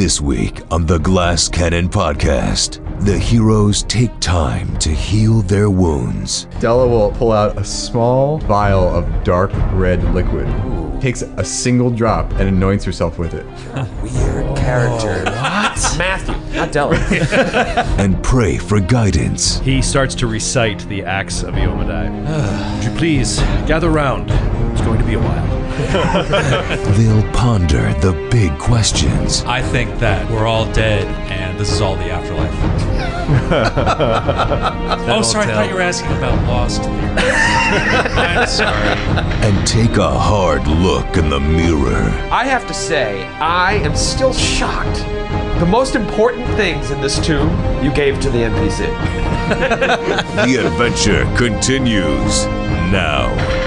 This week on the Glass Cannon podcast, the heroes take time to heal their wounds. Della will pull out a small vial of dark red liquid, takes a single drop, and anoints herself with it. Weird character. Oh, what? Matthew, not Della. and pray for guidance. He starts to recite the acts of Iomedae. Would you please gather round? It's going to be a while. They'll ponder the big questions. I think that we're all dead and this is all the afterlife. oh, sorry, I thought you were asking about Lost. I'm sorry. And take a hard look in the mirror. I have to say, I am still shocked. The most important things in this tomb you gave to the NPC. the adventure continues now.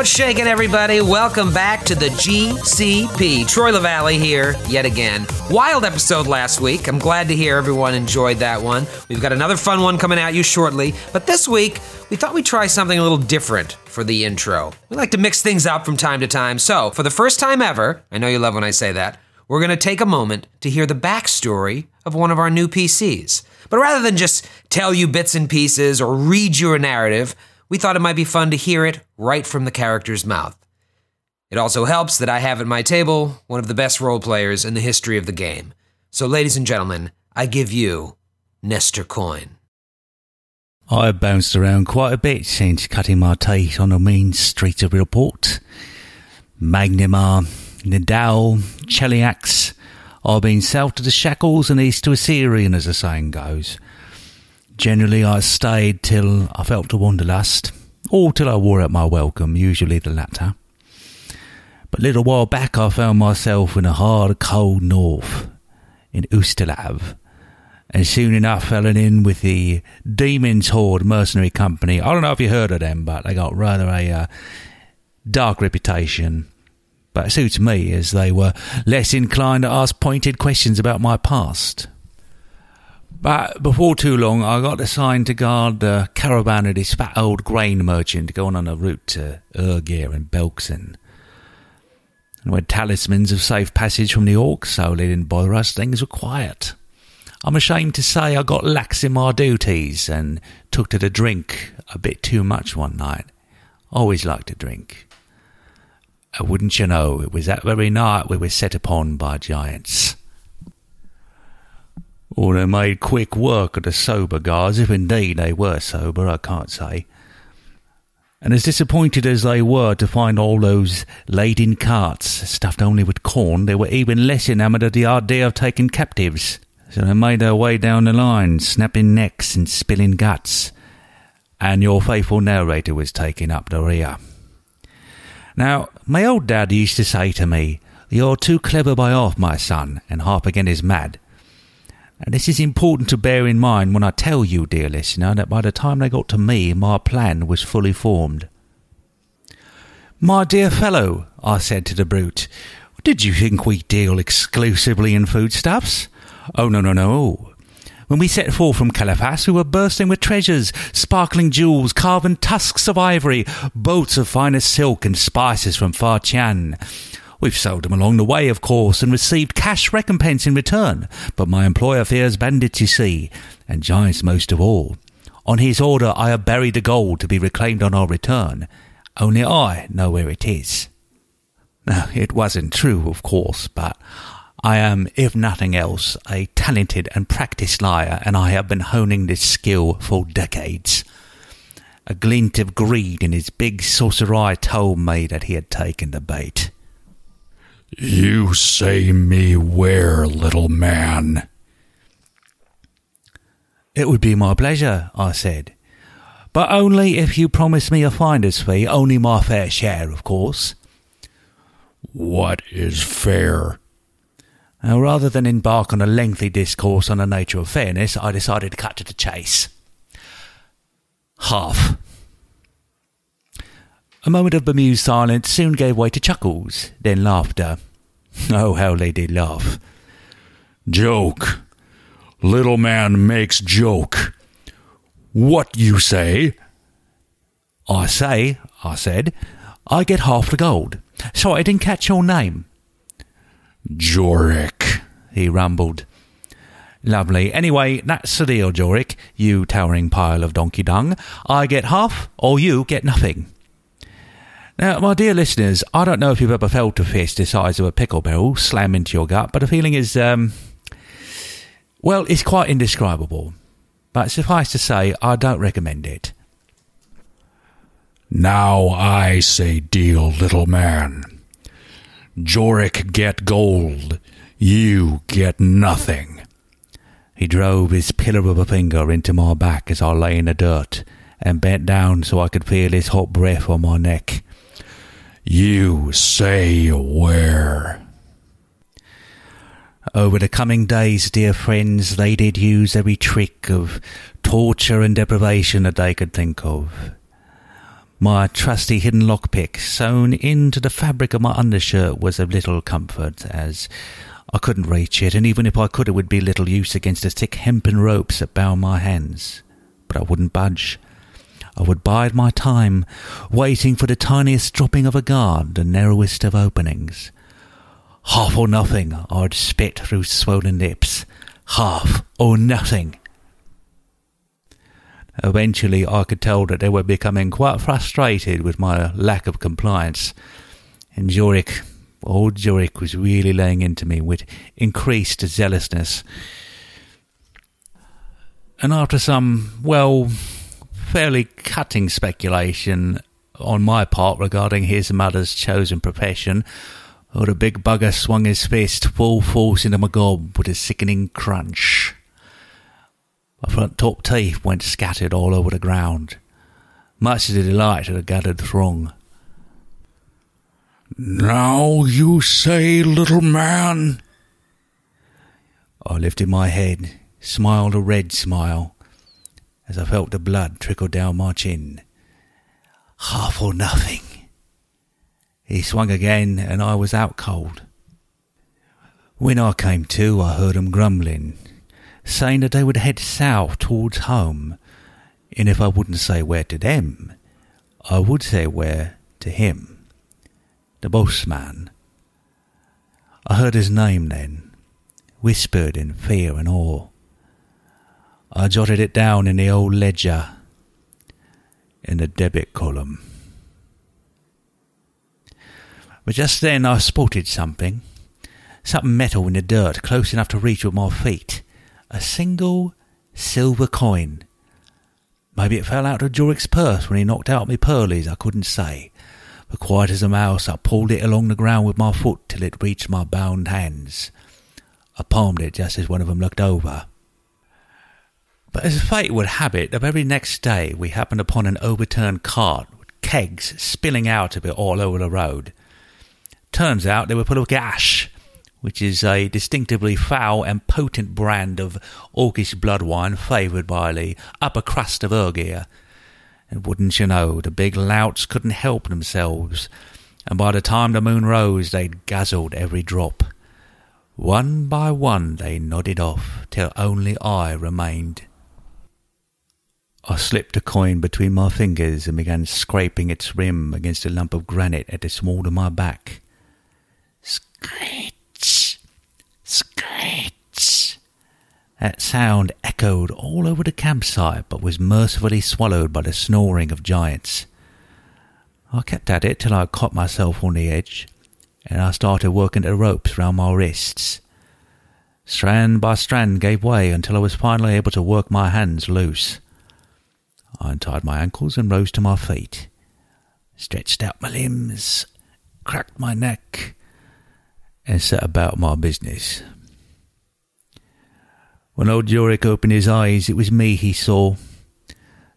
What's shaking, everybody? Welcome back to the GCP. Troy LaValle here, yet again. Wild episode last week. I'm glad to hear everyone enjoyed that one. We've got another fun one coming at you shortly. But this week, we thought we'd try something a little different for the intro. We like to mix things up from time to time. So, for the first time ever, I know you love when I say that, we're going to take a moment to hear the backstory of one of our new PCs. But rather than just tell you bits and pieces or read you a narrative, we thought it might be fun to hear it right from the character's mouth. It also helps that I have at my table one of the best role players in the history of the game. So, ladies and gentlemen, I give you Nestor Coin. I've bounced around quite a bit since cutting my teeth on the main streets of Report. Magnimar, Nidal, Cheliax. I've been south to the shackles and east to Osirion, as the saying goes. Generally, I stayed till I felt a wanderlust, or till I wore out my welcome, usually the latter. But a little while back, I found myself in a hard, cold north, in Ustalav, and soon enough fell in with the Demon's Horde Mercenary Company. I don't know if you heard of them, but they got rather a uh, dark reputation. But it suits me, as they were less inclined to ask pointed questions about my past. But before too long, I got assigned to guard the caravan of this fat old grain merchant going on a route to Urgir and Belkzen. And we had talismans of safe passage from the orcs, so they didn't bother us. Things were quiet. I'm ashamed to say I got lax in my duties and took to the drink a bit too much one night. Always liked to drink. And wouldn't you know, it was that very night we were set upon by giants. Or they made quick work of the sober guards, if indeed they were sober, I can't say. And as disappointed as they were to find all those laden carts stuffed only with corn, they were even less enamoured of the idea of taking captives. So they made their way down the line, snapping necks and spilling guts. And your faithful narrator was taking up the rear. Now, my old dad used to say to me, You're too clever by half, my son, and half again is mad. And this is important to bear in mind when I tell you, dear listener, that by the time they got to me, my plan was fully formed. My dear fellow, I said to the brute, did you think we deal exclusively in foodstuffs? Oh, no, no, no. When we set forth from Caliphas, we were bursting with treasures, sparkling jewels, carven tusks of ivory, boats of finest silk, and spices from far Chan. We've sold them along the way, of course, and received cash recompense in return, but my employer fears bandits, you see, and giants most of all. On his order, I have buried the gold to be reclaimed on our return. Only I know where it is. Now, it wasn't true, of course, but I am, if nothing else, a talented and practiced liar, and I have been honing this skill for decades. A glint of greed in his big saucer eye told me that he had taken the bait. You say me where, little man? It would be my pleasure, I said. But only if you promise me a finder's fee, only my fair share, of course. What is fair? Now, rather than embark on a lengthy discourse on the nature of fairness, I decided to cut to the chase. half. A moment of bemused silence soon gave way to chuckles, then laughter. Oh, how they did laugh. Joke. Little man makes joke. What you say? I say, I said, I get half the gold. Sorry, I didn't catch your name. Jorik. He rumbled. Lovely. Anyway, that's the deal, Jorik, you towering pile of donkey dung. I get half, or you get nothing. Now, my dear listeners, I don't know if you've ever felt a fist the size of a pickle barrel slam into your gut, but the feeling is, um, well, it's quite indescribable. But suffice to say, I don't recommend it. Now I say deal, little man. Jorik get gold. You get nothing. He drove his pillar of a finger into my back as I lay in the dirt and bent down so I could feel his hot breath on my neck. You say where. Over the coming days, dear friends, they did use every trick of torture and deprivation that they could think of. My trusty hidden lockpick sewn into the fabric of my undershirt was of little comfort, as I couldn't reach it, and even if I could, it would be little use against the thick hempen ropes that bound my hands. But I wouldn't budge. I would bide my time, waiting for the tiniest dropping of a guard, the narrowest of openings. Half or nothing, I'd spit through swollen lips. Half or nothing. Eventually, I could tell that they were becoming quite frustrated with my lack of compliance, and Jorik, old Jorik, was really laying into me with increased zealousness. And after some, well, fairly cutting speculation on my part regarding his mother's chosen profession, oh, the big bugger swung his fist full force into my gob with a sickening crunch. My front top teeth went scattered all over the ground, much to the delight of the gathered throng. Now you say, little man. I lifted my head, smiled a red smile, as I felt the blood trickle down my chin. Half or nothing. He swung again, and I was out cold. When I came to, I heard him grumbling, saying that they would head south towards home, and if I wouldn't say where to them, I would say where to him, the boss man. I heard his name then, whispered in fear and awe. I jotted it down in the old ledger, in the debit column. But just then I spotted something, something metal in the dirt close enough to reach with my feet a single silver coin. Maybe it fell out of Jorik's purse when he knocked out me pearlies, I couldn't say. But quiet as a mouse, I pulled it along the ground with my foot till it reached my bound hands. I palmed it just as one of them looked over. But as fate would have it, the very next day we happened upon an overturned cart with kegs spilling out of it all over the road. Turns out they were full of gash, which is a distinctively foul and potent brand of Orcish blood wine favoured by the upper crust of Urgir. And wouldn't you know, the big louts couldn't help themselves, and by the time the moon rose, they'd guzzled every drop. One by one they nodded off, till only I remained. I slipped a coin between my fingers and began scraping its rim against a lump of granite at the small of my back. Screech! Screech! That sound echoed all over the campsite, but was mercifully swallowed by the snoring of giants. I kept at it till I caught myself on the edge, and I started working the ropes round my wrists. Strand by strand gave way until I was finally able to work my hands loose. I untied my ankles and rose to my feet, stretched out my limbs, cracked my neck, and set about my business. When old Jorik opened his eyes, it was me he saw,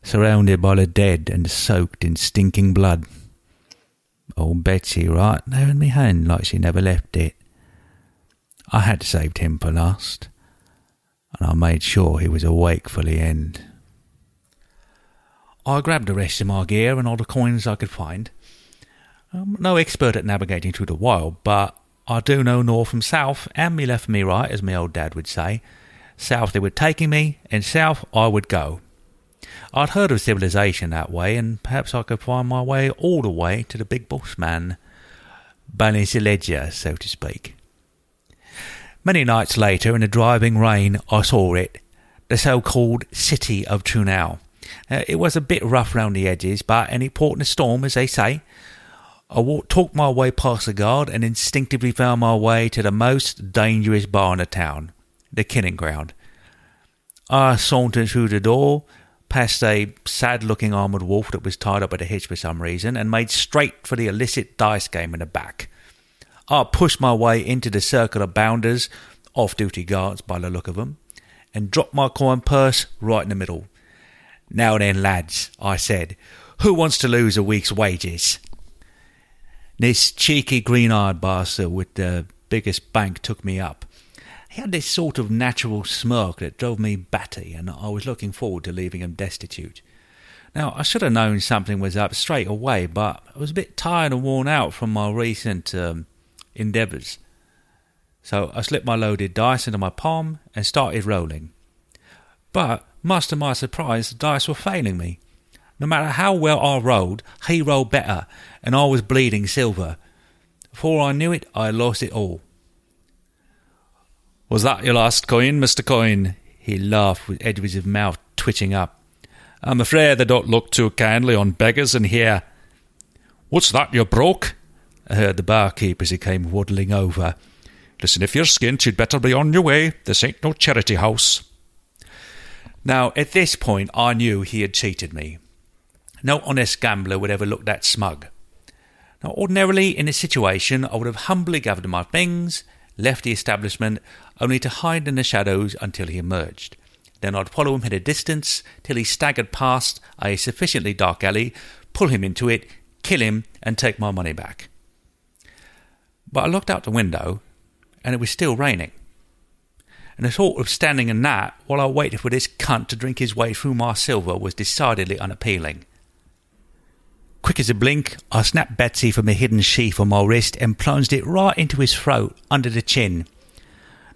surrounded by the dead and soaked in stinking blood. Old Betsy right there in me hand like she never left it. I had saved him for last, and I made sure he was awake for the end. I grabbed the rest of my gear and all the coins I could find. I'm no expert at navigating through the wild, but I do know north from south, and me left me right, as my old dad would say. South they were taking me, and south I would go. I'd heard of civilization that way, and perhaps I could find my way all the way to the big boss man, Banizilegia, so to speak. Many nights later, in the driving rain, I saw it, the so-called city of Trunau. Uh, it was a bit rough round the edges, but any port in a storm, as they say. I walked, talked my way past the guard and instinctively found my way to the most dangerous bar in the town, the killing ground. I sauntered through the door, past a sad looking armoured wolf that was tied up at a hitch for some reason, and made straight for the illicit dice game in the back. I pushed my way into the circle of bounders, off duty guards by the look of 'em, and dropped my coin purse right in the middle. Now then, lads, I said, who wants to lose a week's wages? This cheeky green eyed bastard with the biggest bank took me up. He had this sort of natural smirk that drove me batty, and I was looking forward to leaving him destitute. Now, I should have known something was up straight away, but I was a bit tired and worn out from my recent um, endeavours. So I slipped my loaded dice into my palm and started rolling. But, much to my surprise, the dice were failing me. No matter how well I rolled, he rolled better, and I was bleeding silver. Before I knew it, I lost it all. Was that your last coin, Mr. Coin? He laughed with of mouth twitching up. I'm afraid they don't look too kindly on beggars in here. What's that, you broke? I heard the barkeep as he came waddling over. Listen, if you're skint, you'd better be on your way. This ain't no charity house. Now, at this point, I knew he had cheated me. No honest gambler would ever look that smug. Now, ordinarily, in this situation, I would have humbly gathered my things, left the establishment, only to hide in the shadows until he emerged. Then I'd follow him at a distance till he staggered past a sufficiently dark alley, pull him into it, kill him, and take my money back. But I looked out the window, and it was still raining. And the thought of standing in that while I waited for this cunt to drink his way through my silver was decidedly unappealing. Quick as a blink, I snapped Betsy from the hidden sheath on my wrist and plunged it right into his throat, under the chin.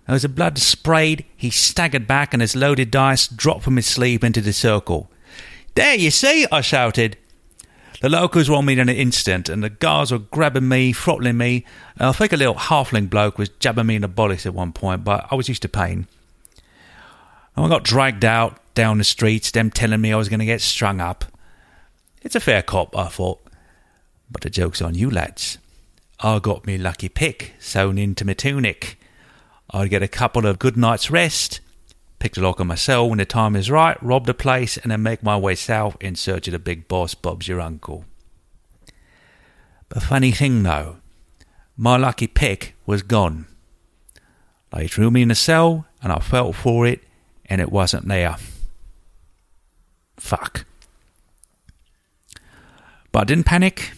As the blood sprayed, he staggered back and his loaded dice dropped from his sleeve into the circle. There, you see, I shouted. The locals were on me in an instant, and the guards were grabbing me, throttling me. And I think a little halfling bloke was jabbing me in the bollocks at one point, but I was used to pain. And I got dragged out down the streets, them telling me I was going to get strung up. It's a fair cop, I thought. But the joke's on you lads. I got me lucky pick sewn into my tunic. I'd get a couple of good nights' rest, pick the lock on my cell when the time is right, rob the place, and then make my way south in search of the big boss, Bob's your uncle. But funny thing though, my lucky pick was gone. They threw me in a cell, and I felt for it, and it wasn't there. Fuck. But I didn't panic.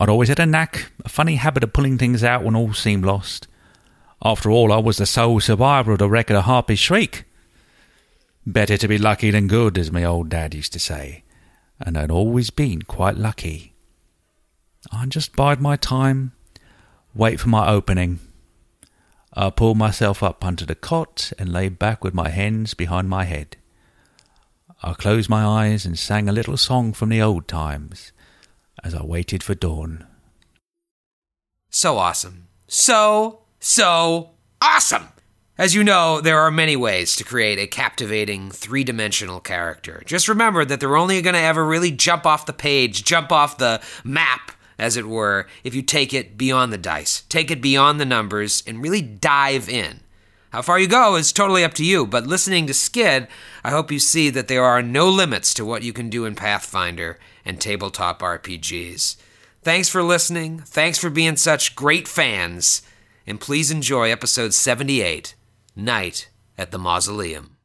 I'd always had a knack, a funny habit of pulling things out when all seemed lost. After all, I was the sole survivor of the wreck of the Harpy's Shriek. Better to be lucky than good, as my old dad used to say, and I'd always been quite lucky. I'd just bide my time, wait for my opening. I pulled myself up onto the cot and lay back with my hands behind my head. I closed my eyes and sang a little song from the old times as I waited for dawn. So awesome. So, so awesome! As you know, there are many ways to create a captivating three dimensional character. Just remember that they're only going to ever really jump off the page, jump off the map, as it were, if you take it beyond the dice, take it beyond the numbers, and really dive in. How far you go is totally up to you, but listening to Skid, I hope you see that there are no limits to what you can do in Pathfinder and tabletop RPGs. Thanks for listening, thanks for being such great fans, and please enjoy episode 78 Night at the Mausoleum.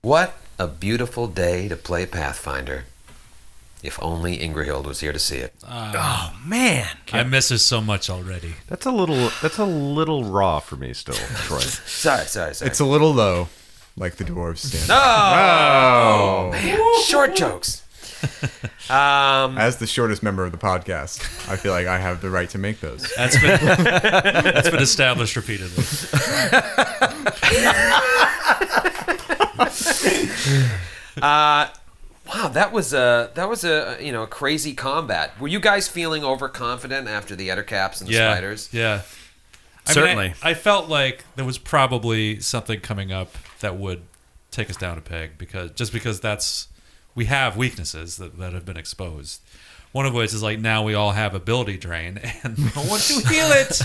What a beautiful day to play Pathfinder. If only Ingrahild was here to see it. Uh, oh man, I miss her so much already. That's a little. That's a little raw for me still, Troy. Sorry, sorry, sorry. It's a little low, like the dwarves stand. oh, man, short jokes. Um, As the shortest member of the podcast, I feel like I have the right to make those. That's been that's been established repeatedly. uh, wow, that was a that was a you know a crazy combat. Were you guys feeling overconfident after the Ettercaps and the yeah, spiders? Yeah. I Certainly. Mean, I, I felt like there was probably something coming up that would take us down a peg because just because that's we have weaknesses that, that have been exposed. One of which is like now we all have ability drain and no one to heal it.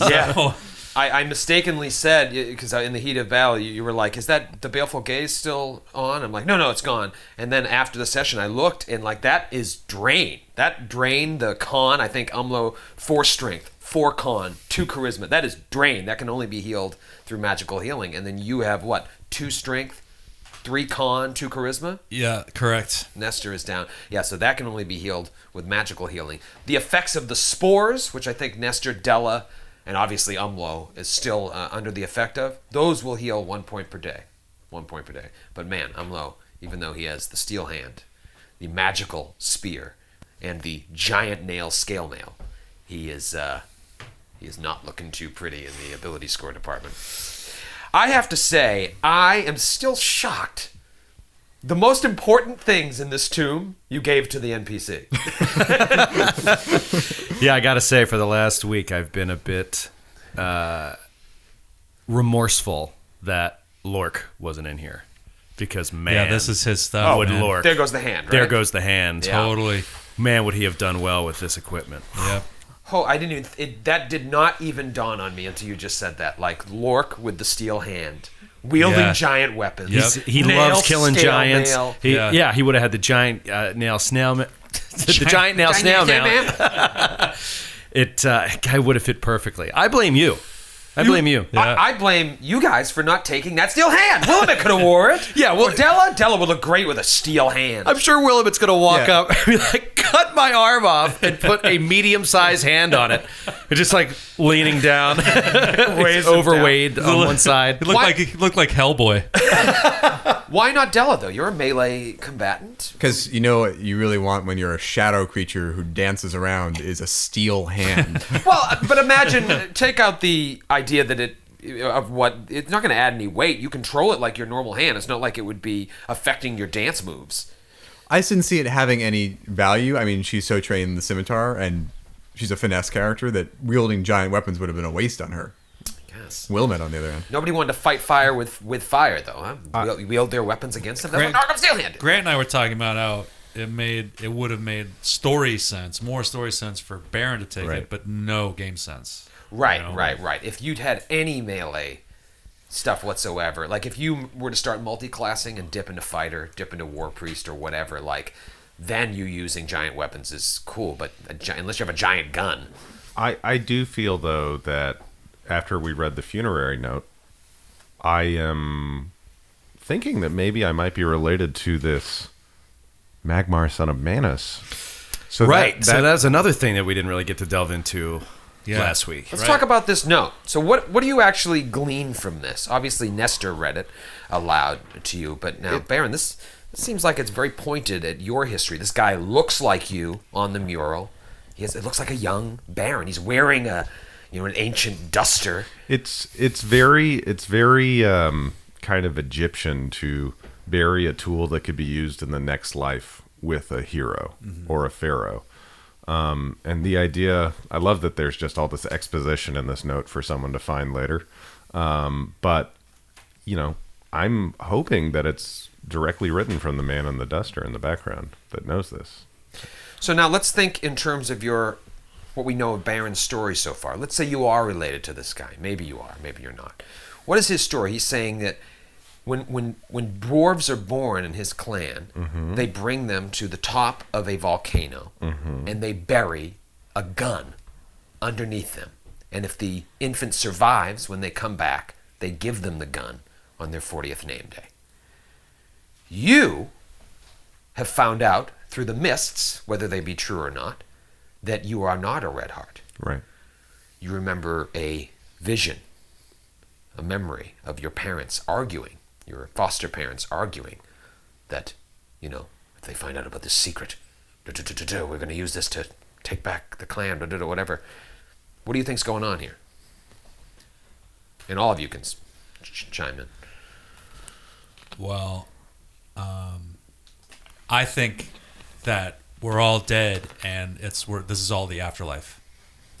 Yeah. So- I, I mistakenly said because in the heat of battle you, you were like, "Is that the baleful gaze still on?" I'm like, "No, no, it's gone." And then after the session, I looked and like that is drain. That drain the con. I think Umlo four strength, four con, two charisma. That is drain. That can only be healed through magical healing. And then you have what? Two strength, three con, two charisma. Yeah, correct. Nestor is down. Yeah, so that can only be healed with magical healing. The effects of the spores, which I think Nestor, Della, and obviously Umlo is still uh, under the effect of, those will heal one point per day. One point per day. But man, Umlo, even though he has the steel hand, the magical spear, and the giant nail scale mail, he is uh, he is not looking too pretty in the ability score department. I have to say, I am still shocked. The most important things in this tomb you gave to the NPC. Yeah, I gotta say, for the last week, I've been a bit uh, remorseful that Lork wasn't in here because man, Yeah, this is his stuff, Oh, Would man. Lork? There goes the hand, There goes the hand. Yeah. Totally. Man, would he have done well with this equipment? Yeah. Oh, I didn't even. It, that did not even dawn on me until you just said that. Like Lork with the steel hand, wielding Yeah. giant weapons. He's- he Nail, loves killing scale giants. mail. He, yeah. he would have had the giant uh, nail snail. Ma- the giant nail snail mail. it uh, guy would have fit perfectly. I blame you. I blame you. I, I blame you guys for not taking that steel hand. Willamette could have wore it. Yeah, well- or Della. Della would look great with a steel hand. I'm sure Willamette's gonna walk Yeah. up and be like, "Cut my arm off and put a medium-sized hand on it." It's just like leaning down, Weighs him overweight down. on one side. He looked like he looked like Hellboy. Why not Della though? You're a melee combatant. Because you know what you really want when you're a shadow creature who dances around is a steel hand. Well, but imagine take out the idea that it of what it's not going to add any weight. You control it like your normal hand. It's not like it would be affecting your dance moves. I just didn't see it having any value. I mean, she's so trained in the scimitar, and she's a finesse character that wielding giant weapons would have been a waste on her. Yes. Willamette, on the other hand. Nobody wanted to fight fire with with fire though. Huh? Uh, wield, wield their weapons against them. That's Grant- what Arkham Steel Hand. Grant and I were talking about how it made it would have made story sense, more story sense for Baron to take Right. it, but no game sense. Right, You know? right, right. If you'd had any melee stuff whatsoever, like if you were to start multi-classing and dip into fighter, dip into war priest or whatever, like then you using giant weapons is cool. But a gi- unless you have a giant gun, I, I do feel though that after we read the funerary note, I am thinking that maybe I might be related to this Magmar son of Manus. So that- right. so that- that's another thing that we didn't really get to delve into Yeah. last week. Let's talk about this note. So, what what do you actually glean from this? Obviously, Nestor read it aloud to you, but now, Baron, this, this seems like it's very pointed at your history. This guy looks like you on the mural. He has, it looks like a young Baron. He's wearing a you know an ancient duster. It's it's very it's very um, kind of Egyptian to bury a tool that could be used in the next life with a hero or a pharaoh. Um, and the idea, I love that there's just all this exposition in this note for someone to find later. Um, but you know, I'm hoping that it's directly written from the man in the duster in the background that knows this. So now let's think in terms of your what we know of Baron's story so far. Let's say you are related to this guy. Maybe you are, maybe you're not. What is his story? He's saying that when when when dwarves are born in his clan, Mhm. they bring them to the top of a volcano Mhm. and they bury a gun underneath them. And if the infant survives when they come back, they give them the gun on their 40th name day. You have found out through the mists, whether they be true or not, that you are not a red heart. Right. You remember a vision, a memory of your parents arguing, your foster parents arguing that, you know, if they find out about this secret, we're going to use this to take back the clan, whatever. What do you think's going on here? And all of you can s- ch- chime in. Well, um, I think that we're all dead, and it's we're, this is all the afterlife.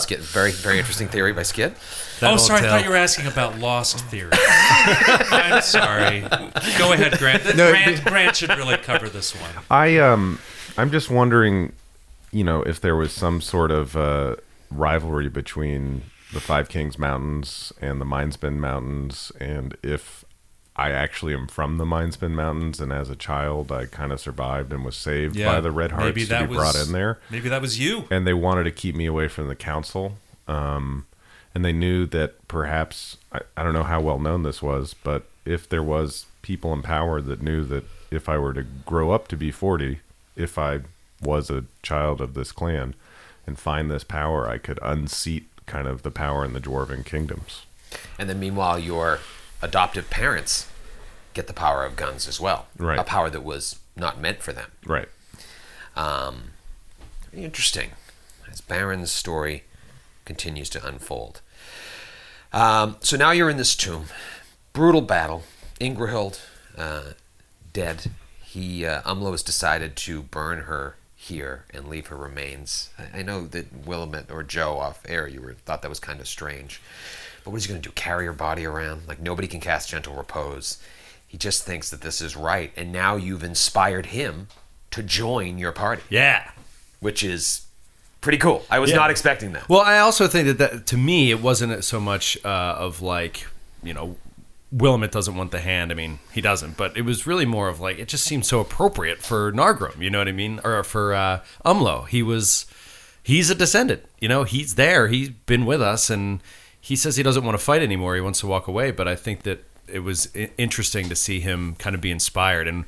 Skid, very, very interesting theory by Skid. oh, sorry, I thought you were asking about lost theory. I'm sorry. Go ahead, Grant. No, Grant, Grant should really cover this one. I um, I'm just wondering, you know, if there was some sort of uh, rivalry between the Five Kings Mountains and the Mindspin Mountains, and if I actually am from the Mindspin Mountains, and as a child I kind of survived and was saved by the Red Hearts maybe to that be brought in there. Maybe that was you. and they wanted to keep me away from the council. Um, and they knew that perhaps I, I don't know how well known this was, but if there was people in power that knew that if I were to grow up to be forty, if I was a child of this clan and find this power, I could unseat kind of the power in the dwarven kingdoms. And then meanwhile, your adoptive parents get the power of guns as well. Right. A power that was not meant for them. Right. Um, interesting. As Baron's story continues to unfold. Um, so now you're in this tomb. Brutal battle. Ingrahild uh, dead. He uh, Umlo has decided to burn her here and leave her remains. I, I know that Willamette or Joe off air, you were thought that was kind of strange. But what is he going to do? Carry her body around? Like nobody can cast gentle repose. He just thinks that this is right, and now you've inspired him to join your party Yeah. which is pretty cool. I was Yeah. not expecting that. Well, I also think that, that to me, it wasn't so much uh, of like, you know, Willamette doesn't want the hand. I mean, he doesn't, but it was really more of like, it just seemed so appropriate for Nargrim, you know what I mean? Or for uh, Umlo. He was, he's a descendant, you know, he's there, he's been with us, and he says he doesn't want to fight anymore. He wants to walk away, but I think that it was interesting to see him kind of be inspired. And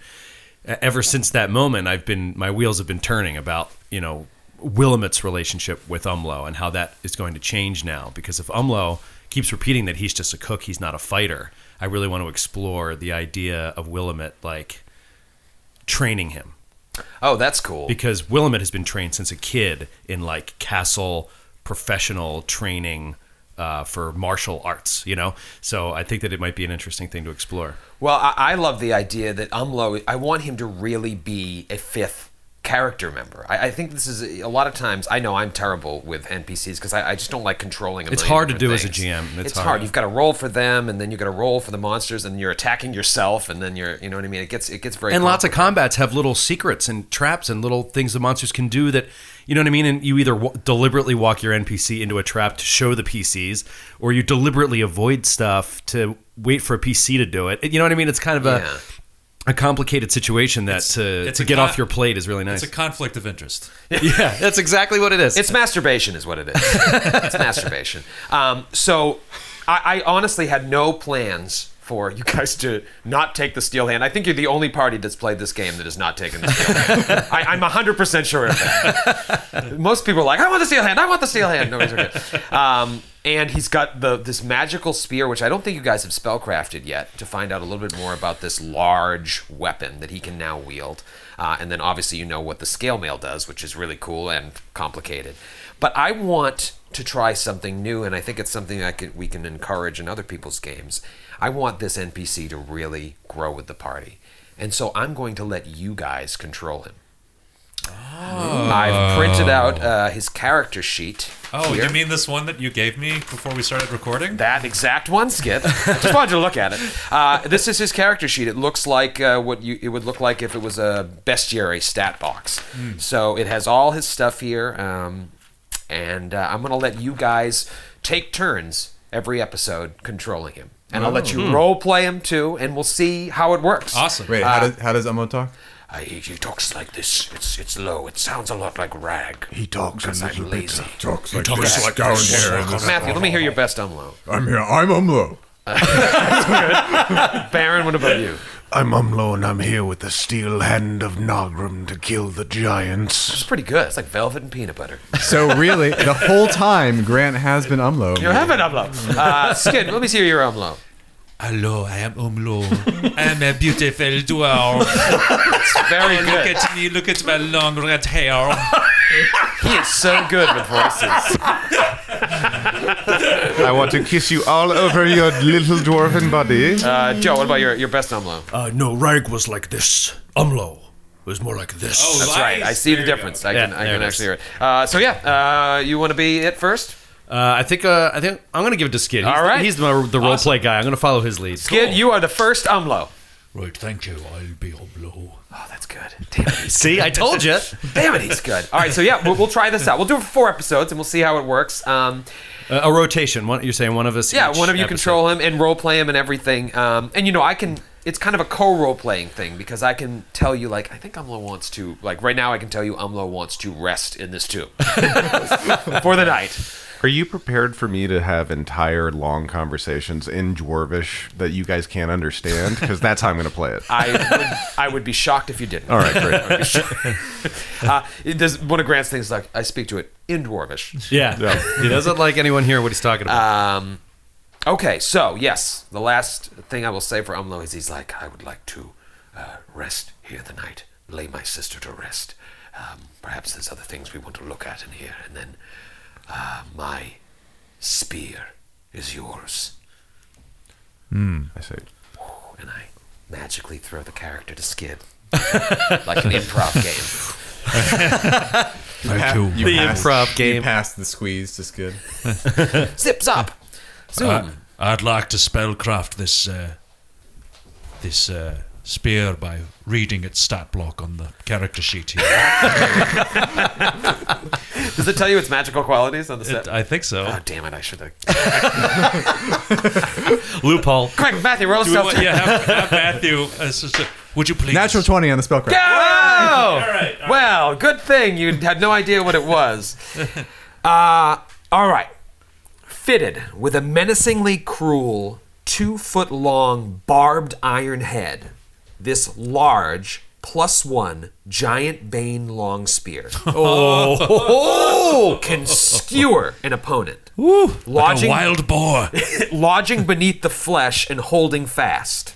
ever since that moment, I've been, my wheels have been turning about, you know, Willamette's relationship with Umlo and how that is going to change now. Because if Umlo keeps repeating that he's just a cook, he's not a fighter, I really want to explore the idea of Willamette like training him. Oh, that's cool. Because Willamette has been trained since a kid in like castle professional training uh, for martial arts, you know? So I think that it might be an interesting thing to explore. Well, I, I love the idea that Umlo. I want him to really be a fifth character member. I, I think this is a, a lot of times. I know I'm terrible with NPCs because I, I just don't like controlling. A It's hard to do as a. GM. It's hard. hard. You've got to roll for them, and then you've got to roll for the monsters, and you're attacking yourself, and then you're, you know what I mean. It gets it gets very and lots of combats have little secrets and traps and little things the monsters can do that you know what I mean. And you either w- deliberately walk your NPC into a trap to show the PCs, or you deliberately avoid stuff to wait for a PC to do it. You know what I mean? It's kind of a Yeah. a complicated situation that to it's to get con- off your plate is really nice. It's a conflict of interest. yeah, that's exactly what it is. It's masturbation, is what it is. it's masturbation. Um, so, I, I honestly had no plans for you guys to not take the steel hand. I think you're the only party that's played this game that has not taken the steel hand. I, I'm 100% sure of that. Most people are like, I want the steel hand, I want the steel hand. Nobody's okay. Um, and he's got the this magical spear, which I don't think you guys have spellcrafted yet, to find out a little bit more about this large weapon that he can now wield. Uh, and then obviously you know what the scale mail does, which is really cool and complicated. But I want to try something new, and I think it's something I can, we can encourage in other people's games. I want this NPC to really grow with the party. And so I'm going to let you guys control him. I've printed out uh, his character sheet. Oh, here. you mean this one that you gave me before we started recording? That exact one, Skid. I just wanted to look at it. Uh, this is his character sheet. It looks like uh, what you it would look like if it was a bestiary stat box. So it has all his stuff here, um, and uh, I'm gonna let you guys take turns every episode controlling him, and I'll let you role play him too, and we'll see how it works. Awesome. Wait, how does how does Umlo talk? Uh, he, he talks like this. It's it's low. It sounds a lot like rag. He talks a Because I'm little bit. lazy. Talks like talks this like down this. here. in this- Matthew, let me hear your best Umlo. I'm here. I'm Umlo. Baron, what about you? I'm Umlo, and I'm here with the steel hand of Nagrim to kill the giants. It's pretty good. It's like velvet and peanut butter. So really, the whole time Grant has been Umlo. You have an Umlo. Uh, Skid, let me see your Umlo. Hello, I am Umlo. I am a beautiful dwarf. Very Oh, good. look at me, look at my long red hair. He is so good with voices. I want to kiss you all over your little dwarven body. Uh, Joe, what about your, your best Umlo? Uh, no, Rank was like this. Umlo was more like this. Oh, That's right. I see the difference. I can, Yeah, I can actually hear it. Uh, so yeah, uh, you want to be it first? Uh, I think. Uh, I think I'm gonna give it to Skid. He's, All right. He's the, the role play guy. I'm gonna follow his lead. Skid, you are the first Umlo. Right, thank you. I'll be Umlo. Oh, that's good. Damn it, he's, See, I told you. damn it, he's good. All right, so yeah, we'll, we'll try this out. We'll do it for four episodes, and we'll see how it works. Um, Uh, a rotation. One, you're saying one of us. yeah, each one of you episode. control him and role play him and everything. Um, and you know, I can. It's kind of a co-role playing thing because I can tell you, like, I think Umlo wants to. Like right now, I can tell you Umlo wants to rest in this tomb for the night. Are you prepared for me to have entire long conversations in Dwarvish that you guys can't understand? Because that's how I'm going to play it. I would, I would be shocked if you didn't. All right, great. I would be shocked. uh, it does, one of Grant's things is like I speak to it in Dwarvish. Yeah. he doesn't like anyone hear what he's talking about. Um, okay, so yes, the last thing I will say for Umlo is he's like, I would like to uh, rest here the night, lay my sister to rest. Um, perhaps there's other things we want to look at in here, and then uh, my spear is yours. I say, And I magically throw the character to Skid, like an improv game. Thank you. You The passed- improv game. You passed the squeeze. Just good. Zip zop, zoom. I, I'd like to spellcraft this uh, this uh, spear by reading its stat block on the character sheet here. Does it tell you its magical qualities on the set? It, I think so. oh damn it! I should have. Loophole. Quick, Matthew, roll a Do we stealth want- yeah, have, have Matthew. Uh, s- s- would you please? Natural twenty on the spellcraft. Oh! Well, good thing you had no idea what it was. Uh, all right. Fitted with a menacingly cruel, two foot long, barbed iron head, this large, plus one, giant bane long spear. Oh! Can skewer an opponent. Like a Lodging, wild boar. lodging beneath the flesh and holding fast.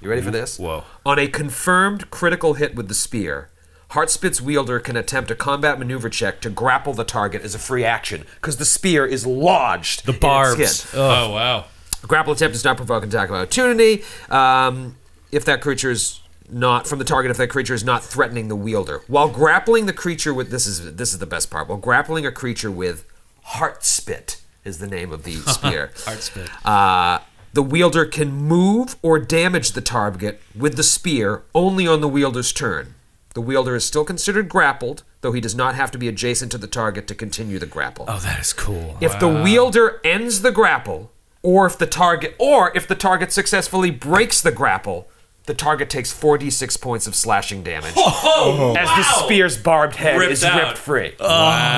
You ready for this? Whoa. On a confirmed critical hit with the spear, Heartspit's wielder can attempt a combat maneuver check to grapple the target as a free action because the spear is lodged. The in its barbs. skin. Oh wow. Grapple attempt does not provoke an attack of opportunity. Um, if that creature is not from the target, if that creature is not threatening the wielder, while grappling the creature with this is this is the best part. While grappling a creature with Heartspit is the name of the spear. Heartspit. Uh, the wielder can move or damage the target with the spear only on the wielder's turn. The wielder is still considered grappled, though he does not have to be adjacent to the target to continue the grapple. Oh, that is cool. If the wielder ends the grapple, or if the target or if the target successfully breaks the grapple, the target takes 4d6 points of slashing damage as the spear's barbed head Ripped is out. ripped free. Wow,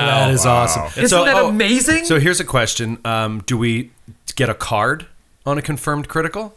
that is awesome. Isn't that amazing? So here's a question: um, Do we get a card on a confirmed critical,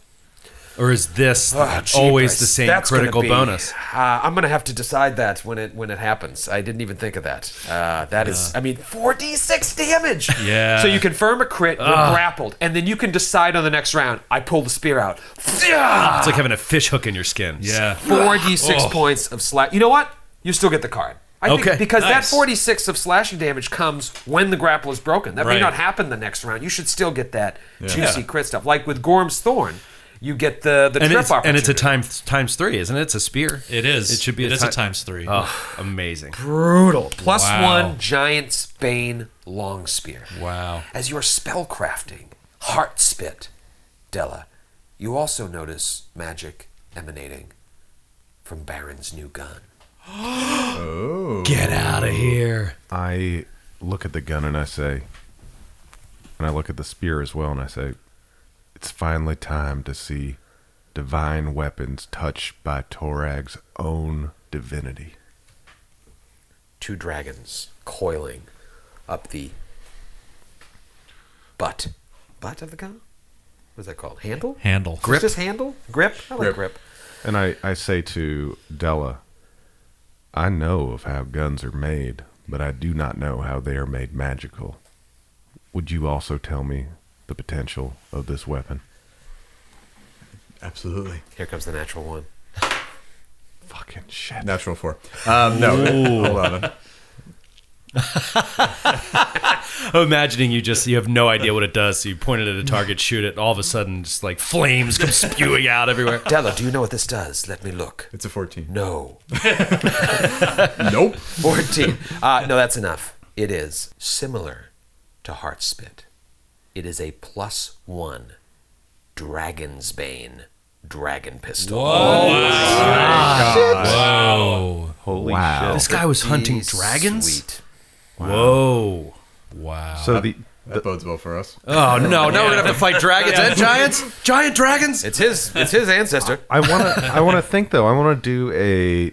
or is this Ah, always the same That's critical be- bonus? Uh, I'm gonna have to decide that when it when it happens. I didn't even think of that. Uh, that is, I mean, 4d6 damage. Yeah. So you confirm a crit, you're grappled, and then you can decide on the next round. I pull the spear out. It's like having a fish hook in your skin. Yeah. 4d6 points of slash. You know what? You still get the card. I Okay, think because nice. that 46 of slashing damage comes when the grapple is broken. That may not happen the next round. You should still get that juicy crit stuff. Like with Gorm's Thorn, you get the the And trip it's, and it's a opportunity. time times three, isn't it? It's a spear. It is. It should be. It a is a times three. Oh, amazing. brutal. Plus Wow. one giant Bane long spear. Wow. As you're spellcrafting Heart Spit, Della, you also notice magic emanating from Baron's new gun. Oh. Get out of here. I look at the gun and I say, and I look at the spear as well and I say, it's finally time to see divine weapons touched by Torag's own divinity. two dragons coiling up the butt. Butt of the gun? What's that called? Handle? Handle. Grip? Just handle? Grip? I like grip. And I, I say to Della, I know of how guns are made, but I do not know how they are made magical. Would you also tell me the potential of this weapon? Absolutely. Here comes the natural one. Fucking shit. Natural four. Um, no, eleven. I'm imagining you just you have no idea what it does, so you point it at a target, shoot it, and all of a sudden just like flames come spewing out everywhere. Della, do you know what this does? Let me look. It's a fourteen. No. Nope. 14. Uh, no, that's enough. It is similar to Heart Spit. It is a plus one Dragon's Bane dragon pistol. Whoa. Oh, Holy This shit. This guy was hunting Pretty dragons. Sweet. Whoa! Wow. So the, That bodes well for us. Oh no! Now we're gonna have to fight dragons and giants. Giant dragons. It's his. It's his ancestor. I want to. I want to think though. I want to do a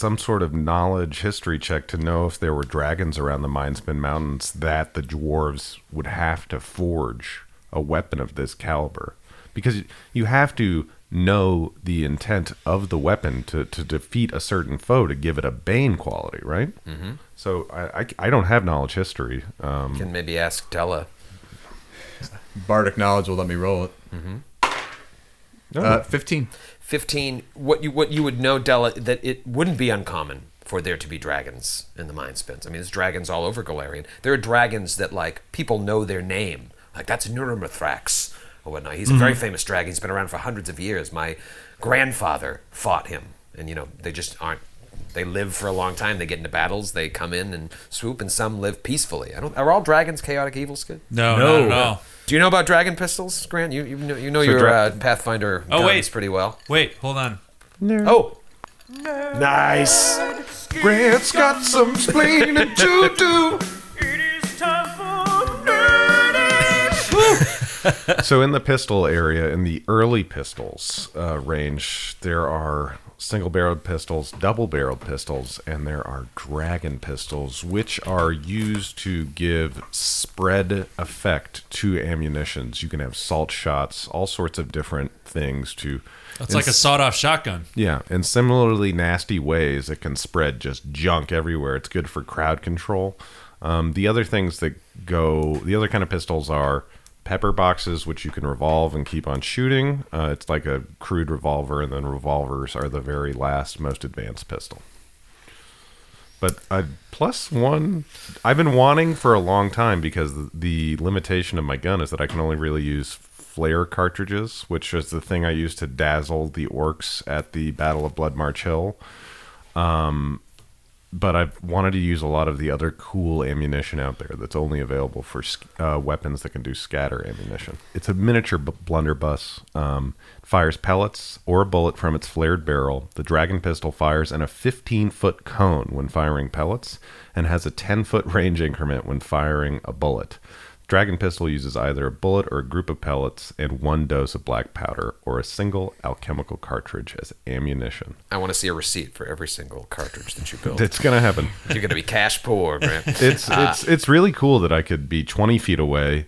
some sort of knowledge history check to know if there were dragons around the Mindspin Mountains that the dwarves would have to forge a weapon of this caliber, because you have to know the intent of the weapon to, to defeat a certain foe to give it a bane quality, right? Mm-hmm. So I, I I don't have knowledge history. Um, Can maybe ask Della. Bardic knowledge will let me roll it. no. Uh, Fifteen. 15 what you what you would know Della that it wouldn't be uncommon for there to be dragons in the Mindspins. I mean, there's dragons all over Golarion. There are dragons that like people know their name. Like that's Nurmithrax or whatnot. He's a very mm-hmm. famous dragon. He's been around for hundreds of years. My grandfather fought him, and you know they just aren't. They live for a long time. They get into battles. They come in and swoop, and some live peacefully. I don't. Are all dragons chaotic evils? Good. no, No. not at all. Do you know about dragon pistols, Grant? You you know you know So your dra- uh, Pathfinder Oh, guns wait. pretty well. Wait, hold on. Oh, nice. Grant's got some splaining to do. so in the pistol area, in the early pistols uh, range, there are single-barreled pistols, double-barreled pistols, and there are dragon pistols, which are used to give spread effect to ammunitions. You can have salt shots, all sorts of different things to. It's like a sawed-off shotgun. Yeah, in similarly nasty ways, it can spread just junk everywhere. It's good for crowd control. Um, the other things that go, the other kind of pistols are pepper boxes, which you can revolve and keep on shooting. Uh, it's like a crude revolver, and then revolvers are the very last, most advanced pistol. But uh, plus one, I've been wanting for a long time because the, limitation of my gun is that I can only really use flare cartridges, which is the thing I used to dazzle the orcs at the Battle of Blood March Hill. Um, but I've wanted to use a lot of the other cool ammunition out there that's only available for uh, weapons that can do scatter ammunition. It's a miniature b- blunderbuss. Um, fires pellets or a bullet from its flared barrel. The dragon pistol fires in a 15 foot cone when firing pellets and has a 10 foot range increment when firing a bullet. Dragon pistol uses either a bullet or a group of pellets and one dose of black powder or a single alchemical cartridge as ammunition. I want to see a receipt for every single cartridge that you build. It's gonna happen. You're going to be cash poor, Grant. It's Uh, it's it's really cool that I could be 20 feet away,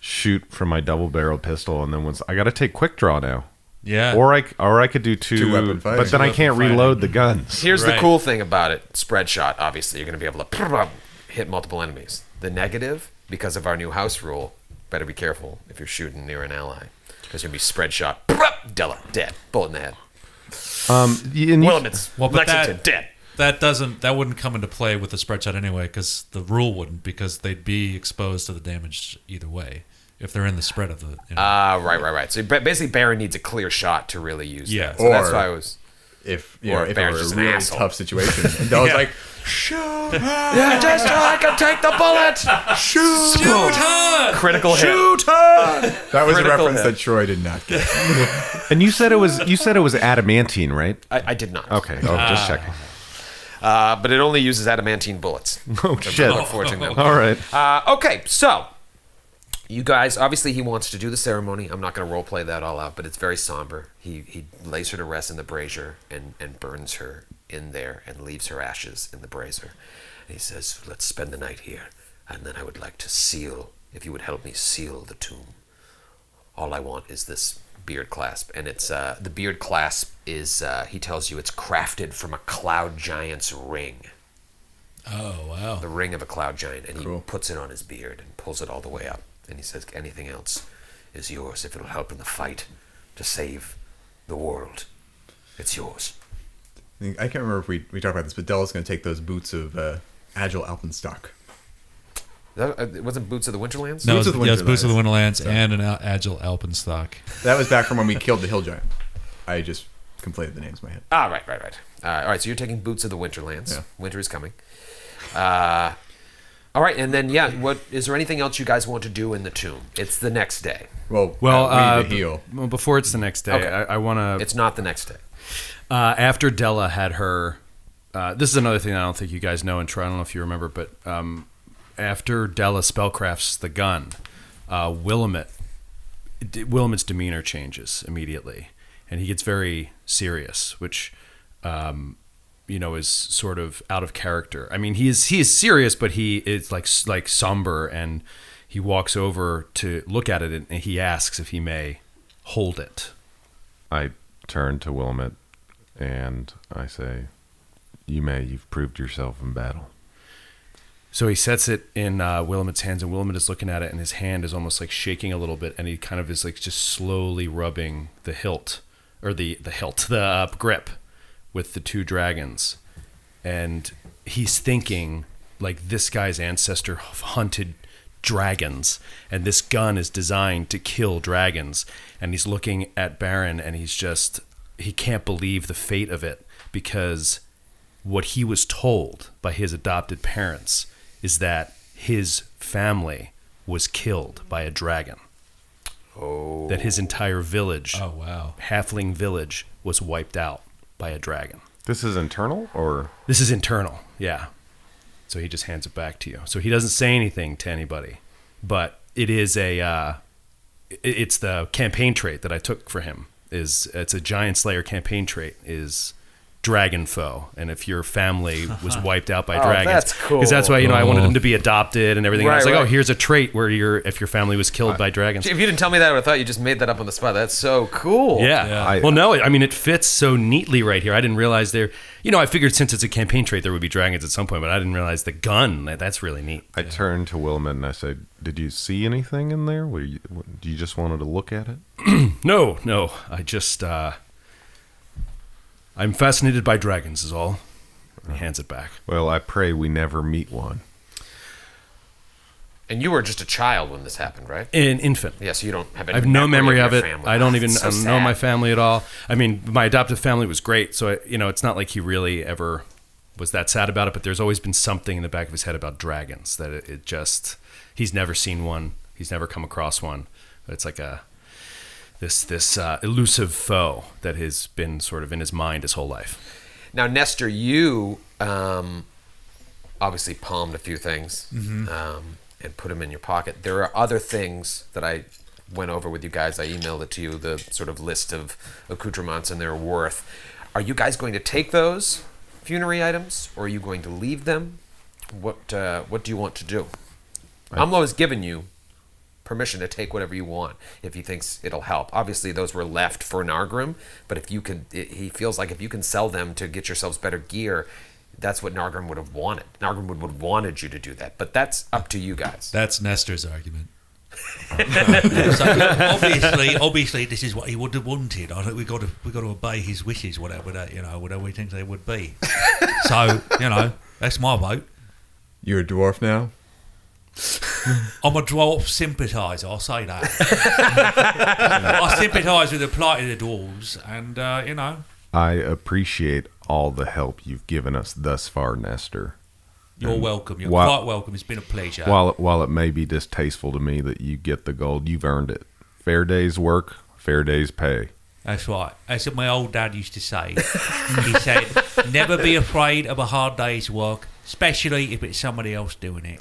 shoot from my double barrel pistol, and then once I got to take quick draw now. Yeah. Or I or I could do two, Two-weapon fighting. but then I can't Two-weapon reload the guns. Here's the cool thing about it spread shot, obviously, you're going to be able to hit multiple enemies. The negative, because of our new house rule, better be careful if you're shooting near an ally. Because you're going to be spread shot. Della, dead. Bullet in the head. Um, y- and Willamette, Well, but Lexington, that- dead. That doesn't that wouldn't come into play with the spread shot anyway, because the rule wouldn't, because they'd be exposed to the damage either way if they're in the spread of the. You know. Ah, right, right, right. So basically, Baron needs a clear shot to really use Yeah. that. So that's why I was. If you Or know, if if it were just a an really asshole. tough situation, and Della's Yeah. like, Yeah, just so I can take the bullet. Shoot! Her! Critical hit. Shoot her! that was a Critical reference hit. that Troy did not get. and you said it was you said it was adamantine, right? I, I did not. Okay, oh, just checking. Uh, but it only uses adamantine bullets. Oh shit! Not forging them. All right. Uh, okay, so you guys, obviously, he wants to do the ceremony. I'm not going to role play that all out, but it's very somber. He he lays her to rest in the brazier and and burns her in there and leaves her ashes in the brazier. And he says, "Let's spend the night here, and then I would like to seal. If you would help me seal the tomb. All I want is this." Beard clasp, and it's uh, the beard clasp is. Uh, he tells you it's crafted from a cloud giant's ring oh wow. the ring of a cloud giant, and he puts it on his beard and pulls it all the way up. And he says, "Anything else is yours if it'll help in the fight to save the world. It's yours. I can't remember if we, we talked about this, but Della's going to take those boots of uh, Agile Alpenstock. That, uh, it wasn't Boots of the Winterlands? No, Boots of the yeah, it's Boots of the Winterlands. Winterlands and an Al- Agile Alpenstock. That was back from when we killed the Hill Giant. I just conflated the names in my head. Ah, right, right, right. Uh, all right, so you're taking Boots of the Winterlands. Yeah. Winter is coming. Uh, all right, and then yeah, what is there anything else you guys want to do in the tomb? It's the next day. Well, Well, uh, we need heal. well, before it's the next day, Okay. I, I want to. It's not the next day. Uh, after Della had her, uh, this is another thing I don't think you guys know, and Troy, I don't know if you remember, but um, after Della spellcrafts the gun, uh, Willamette, Willamette's demeanor changes immediately, and he gets very serious, which, um, you know, is sort of out of character. I mean, he is he is serious, but he is like like somber, and he walks over to look at it, and he asks if he may hold it. I turn to Wilmot and I say, You may, you've proved yourself in battle. So he sets it in uh, Willamette's hands, and Willamette is looking at it, and his hand is almost like shaking a little bit, and he kind of is like just slowly rubbing the hilt, or the the hilt, the uh, grip, with the two dragons, and he's thinking like this guy's ancestor hunted dragons, and this gun is designed to kill dragons, and he's looking at Baron, and he's just he can't believe the fate of it because what he was told by his adopted parents is that his family was killed by a dragon. Oh. That his entire village, Oh, wow. halfling village, was wiped out by a dragon. This is internal or This is internal, yeah. So he just hands it back to you. So he doesn't say anything to anybody, but it is a, uh, it's the campaign trait that I took for him. Is it's a giant slayer campaign trait is dragon foe, and if your family was wiped out by Oh, dragons, that's cool. Because that's why you know I wanted Cool. him to be adopted and everything. I was Right, like, oh, here's a trait where your if your family was killed by dragons. If you didn't tell me that, I would have thought you just made that up on the spot. That's so cool. Yeah. Yeah. I- well, no, I mean it fits so neatly right here. I didn't realize there. You know, I figured since it's a campaign trait, there would be dragons at some point, but I didn't realize the gun. That's really neat. I turned to Wilmot and I said Did you see anything in there? Were you, do you just wanted to look at it? No, no, I just uh, I'm fascinated by dragons. Is all. He hands it back. Well, I pray we never meet one. And you were just a child when this happened, right? An infant. Yeah, so you don't have any I have no memory of, of, it. family. I don't even so I don't know my family at all. I mean, my adoptive family was great, so I, you know, it's not like he really ever was that sad about it. But there's always been something in the back of his head about dragons that it, it just he's never seen one. He's never come across one. It's like a this this uh, elusive foe that has been sort of in his mind his whole life. Now, Nestor, you um, obviously palmed a few things Mm-hmm. um, and put them in your pocket. There are other things that I went over with you guys. I emailed it to you, the sort of list of accoutrements and their worth. Are you guys going to take those funerary items, or are you going to leave them? What uh, What do you want to do? Amlo has given you permission to take whatever you want if he thinks it'll help. Obviously, those were left for Nargrim, but if you can, it, he feels like if you can sell them to get yourselves better gear, that's what Nargrim would have wanted. Nargrim would, would have wanted you to do that, but that's up to you guys. That's Nestor's argument. so obviously, obviously, this is what he would have wanted. I think we got to we got to obey his wishes, whatever that you know, whatever we think they would be. so you know, that's my vote. You're a dwarf now. I'm a dwarf sympathiser. I'll say that. I sympathise with the plight of the dwarves, and uh, you know, I appreciate all the help you've given us thus far, Nestor. you're And welcome. You're while- quite welcome. It's been a pleasure. While it, while it may be distasteful to me that you get the gold, you've earned it. Fair day's work, fair day's pay. That's right. That's what my old dad used to say. he said, "Never be afraid of a hard day's work, especially if it's somebody else doing it."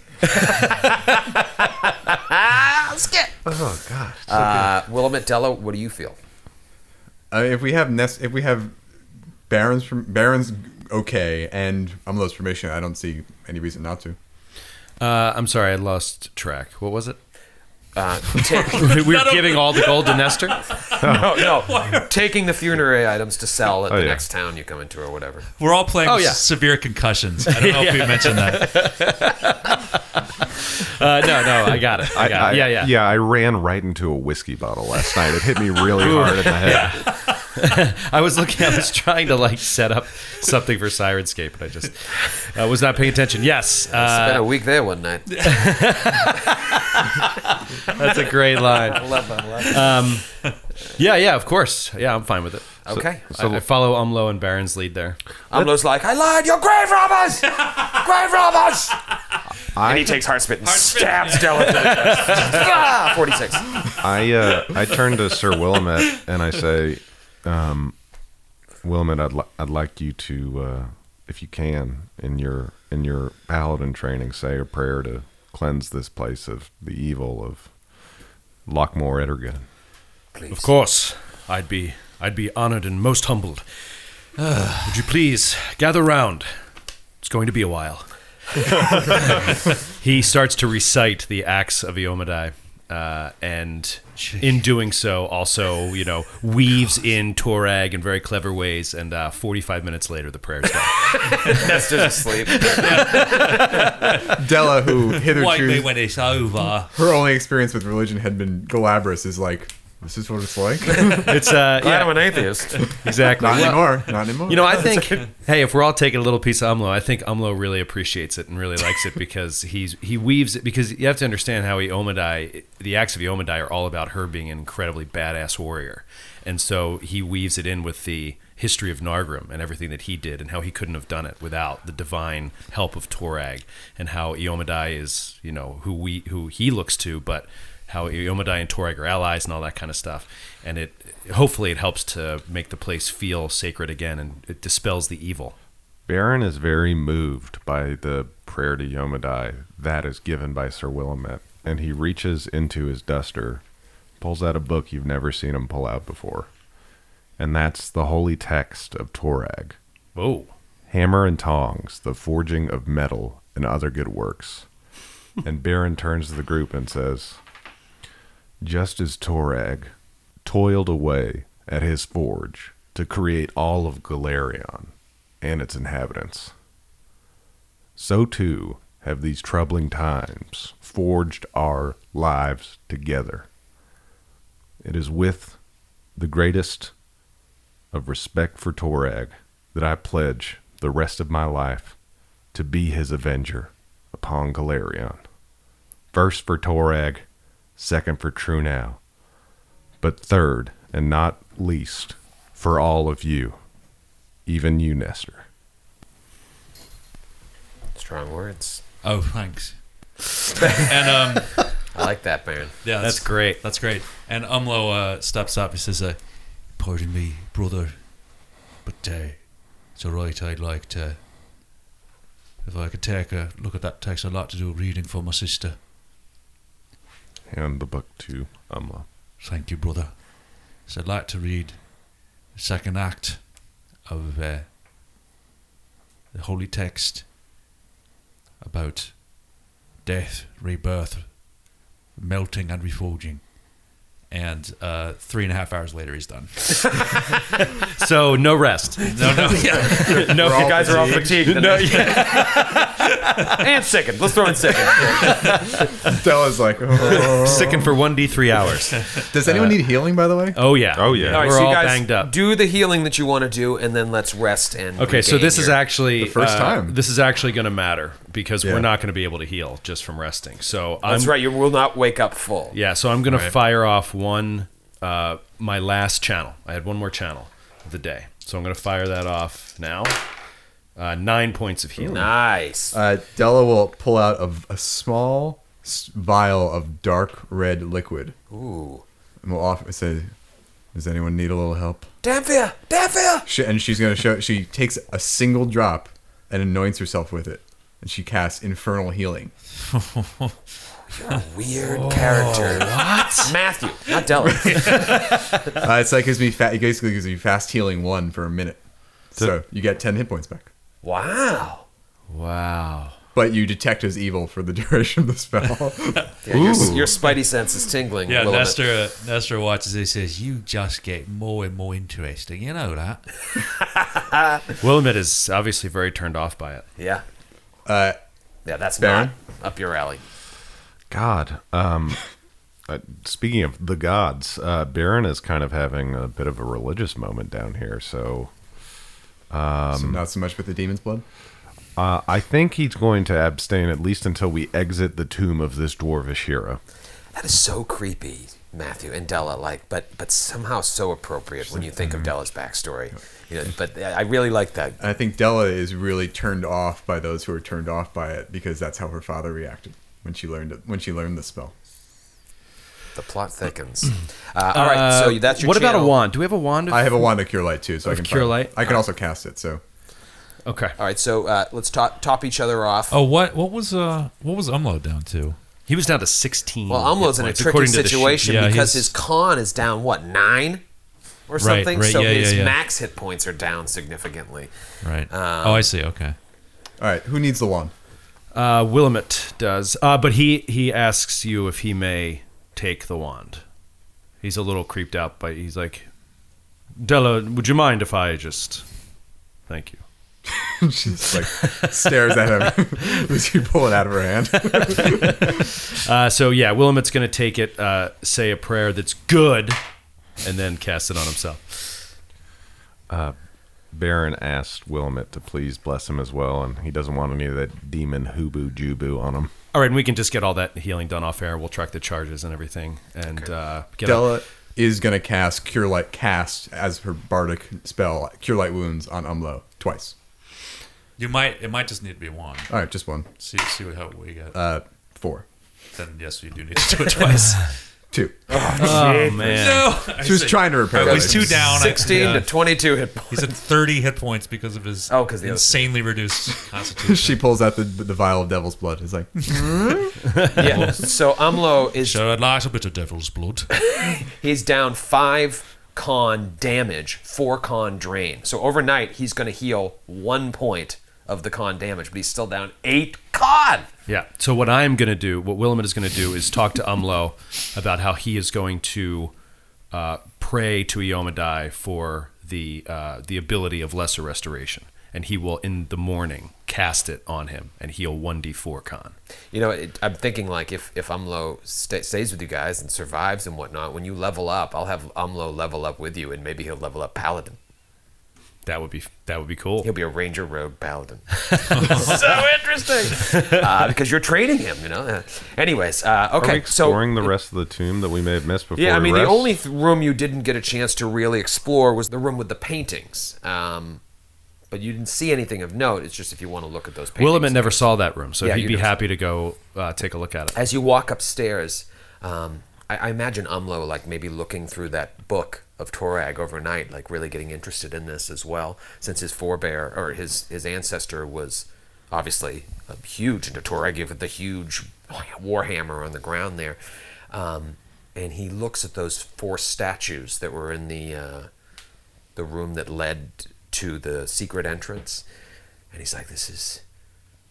Oh gosh. Uh, Willamette Della, what do you feel? I mean, if we have Nest, if we have Baron's from Baron's okay, and Umlo's permission, I don't see any reason not to. Uh, I'm sorry, I lost track. What was it? Uh, take, we were giving all the gold to Nestor. no, no, taking the funerary items to sell at Oh, the yeah. next town you come into or whatever. We're all playing Oh, yeah. severe concussions. I don't know if we mentioned that. Uh, no, no, I got it. I got it. Yeah, yeah. Yeah, I ran right into a whiskey bottle last night. It hit me really hard in the head. I was looking. I was trying to like set up something for Syrinscape, and I just uh, was not paying attention. Yes, Spent uh, a week there one night. That's a great line. I love that. I love that. Um, yeah, yeah, of course. Yeah, I'm fine with it. Okay. I, I follow Umlo and Baron's lead there. Umlo's like, I lied, you're grave robbers! grave robbers! and he takes Heartspit and stabs Della. ah, 46. I uh, I turn to Sir Willamette and I say, um, Willamette, I'd li- I'd like you to, uh, if you can, in your in your paladin training, say a prayer to cleanse this place of the evil of Lokmorr Ettergan. Of course, I'd be I'd be honored and most humbled. Uh, would you please gather round? It's going to be a while. he starts to recite the acts of Iomedae, uh, and in doing so, also you know weaves in Torag in very clever ways. And uh, 45 minutes later, the prayer's done. Nestor's asleep. Della, who hitherto Wake me when it's over. her only experience with religion had been Galabras, is like, this is what it's like. It's uh, Glad yeah, I'm an atheist. exactly. Not Well, anymore. Not anymore. You know, I think, hey, if we're all taking a little piece of Umlo, I think Umlo really appreciates it and really likes it because he's he weaves it. Because you have to understand how Iomedae, the acts of Iomedae are all about her being an incredibly badass warrior, and so he weaves it in with the history of Nargrim and everything that he did and how he couldn't have done it without the divine help of Torag and how Iomedae is, you know, who we who he looks to, but how Iomedae and Torag are allies and all that kind of stuff. And it hopefully it helps to make the place feel sacred again and it dispels the evil. Baron is very moved by the prayer to Iomedae that is given by Sir Willamette, and he reaches into his duster, pulls out a book you've never seen him pull out before, and that's the holy text of Torag. Whoa. Hammer and tongs, the forging of metal and other good works. and Baron turns to the group and says, Just as Torag toiled away at his forge to create all of Golarion and its inhabitants, so too have these troubling times forged our lives together. It is with the greatest of respect for Torag that I pledge the rest of my life to be his avenger upon Golarion. First for Torag, second for Trunau, but third and not least for all of you, even you, Nestor. Strong words. Oh, thanks. and um, I like that, Baron. yeah, That's great. That's great. And Umlo uh, steps up. He says, uh, "Pardon me, brother, but uh, it's all right. I'd like to, if I could take a look at that text. I'd like to do a reading for my sister. Hand the book to Umlo. Thank you, brother. So I'd like to read the second act of uh, the holy text about death, rebirth, melting, and reforging. And uh, three and a half hours later, he's done. So no rest. No, no, yeah. no, You guys are all fatigued. no, and second. Let's throw in second. Della's like, oh. Sickened for one d three hours. Does anyone need healing, by the way? Oh yeah. Oh, yeah. All right, We're so you all guys banged up. do the healing that you want to do, and then let's rest and. Okay, so regain this is actually The first uh, time. This is actually going to matter because Yeah. we're not going to be able to heal just from resting. So That's I'm, right. You will not wake up full. Yeah, so I'm going Right. to fire off one, uh, my last channel. I had one more channel of the day, so I'm going to fire that off now. Uh, nine points of healing. Nice. Uh, Della will pull out a, a small vial of dark red liquid. Ooh. And we'll offer say, "Does anyone need a little help?" Damphia! Damphia! She, and she's gonna show. She takes a single drop and anoints herself with it, and she casts infernal healing. You're a weird character. What? Matthew, not Della. Uh, it's like gives me fa- it basically gives me fast healing one for a minute, so you get ten hit points back. wow. Wow. But you detect as evil for the duration of the spell. Yeah, your, your spidey sense is tingling. Yeah, Willamette. Nestor, uh, Nestor watches it and says, You just get more and more interesting. You know that. Willamette is obviously very turned off by it. Yeah. uh, Yeah, that's Baron? not up your alley. God. Um, uh, speaking of the gods, uh, Baron is kind of having a bit of a religious moment down here. So, so not so much with the demon's blood. uh, I think he's going to abstain at least until we exit the tomb of this dwarvish hero. That is so creepy, Matthew and Della. Like, but but somehow so appropriate when you think of Della's backstory. You know, but I really like that. I think Della is really turned off by those who are turned off by it because that's how her father reacted when she learned it when she learned the spell. The plot thickens. Uh, all right, so that's your. what about a wand? Do we have a wand? Of, I have a wand of cure light too, so I Of can Cure find- Light? I can also cast it. So okay. All right, so uh, let's top, top each other off. Oh, what what was uh what was Umlo down to? He was down to 16. Well, Umlo's in a points, tricky according to the sheet. situation Yeah, because he's- his con is down what nine or Right, something. right, so yeah, his yeah, yeah. max hit points are down significantly. Right. Um, oh, I see. Okay. all right, who needs the wand? Uh, Willamette does, uh, but he he asks you if he may take the wand. He's a little creeped out, but he's like, Della, would you mind if I just? Thank you. She's like stares at him as you pull it out of her hand. Uh, so yeah, Willamette's gonna take it, uh, say a prayer that's good, and then cast it on himself. Baron asked Willamette to please bless him as well, and he doesn't want any of that demon hooboo jubu on him. All right, and we can just get all that healing done off air. We'll track the charges and everything, and uh, get Della is gonna cast cure light cast as her bardic spell cure light wounds on Umlo twice. You might it might just need to be one. All right, just one. See see what how we get. Uh, four, then yes, you do need to do it twice. two. Oh, oh man, no, She was trying to repair I that. was two down. Sixteen yeah. to twenty-two hit points. He's at 30 hit points because of his Oh, 'cause the other- insanely reduced constitution. she pulls out the the vial of devil's blood. It's like hmm? yeah. So Umlo is so I'd like a bit of devil's blood. he's down five con damage, four con drain. So overnight he's going to heal one point of the con damage, but he's still down eight con. Yeah. So what I'm going to do, what Willamette is going to do, is talk to Umlo about how he is going to uh, pray to Iomedae for the uh, the ability of lesser restoration, and he will in the morning cast it on him and heal one d4 con. You know, it, I'm thinking like if if Umlo sta stays with you guys and survives and whatnot, when you level up, I'll have Umlo level up with you, and maybe he'll level up Paladin. That would be that would be cool. He'll be a Ranger Rogue Paladin. so interesting uh, because you're trading him. You know. Uh, anyways, uh, Are we okay. So exploring the rest of the tomb that we may have missed before? Yeah, I we mean, the rest? only th- room you didn't get a chance to really explore was the room with the paintings. Um, but you didn't see anything of note. It's just if you want to look at those paintings. Willamette never saw that room, so Yeah, he'd you be never- happy to go uh, take a look at it. As you walk upstairs, um, I, I imagine Umlo like maybe looking through that book of Torag overnight, like really getting interested in this as well, since his forebear or his his ancestor was obviously huge into Torag with the huge warhammer on the ground there, um, and he looks at those four statues that were in the uh, the room that led to the secret entrance, and he's like, "This is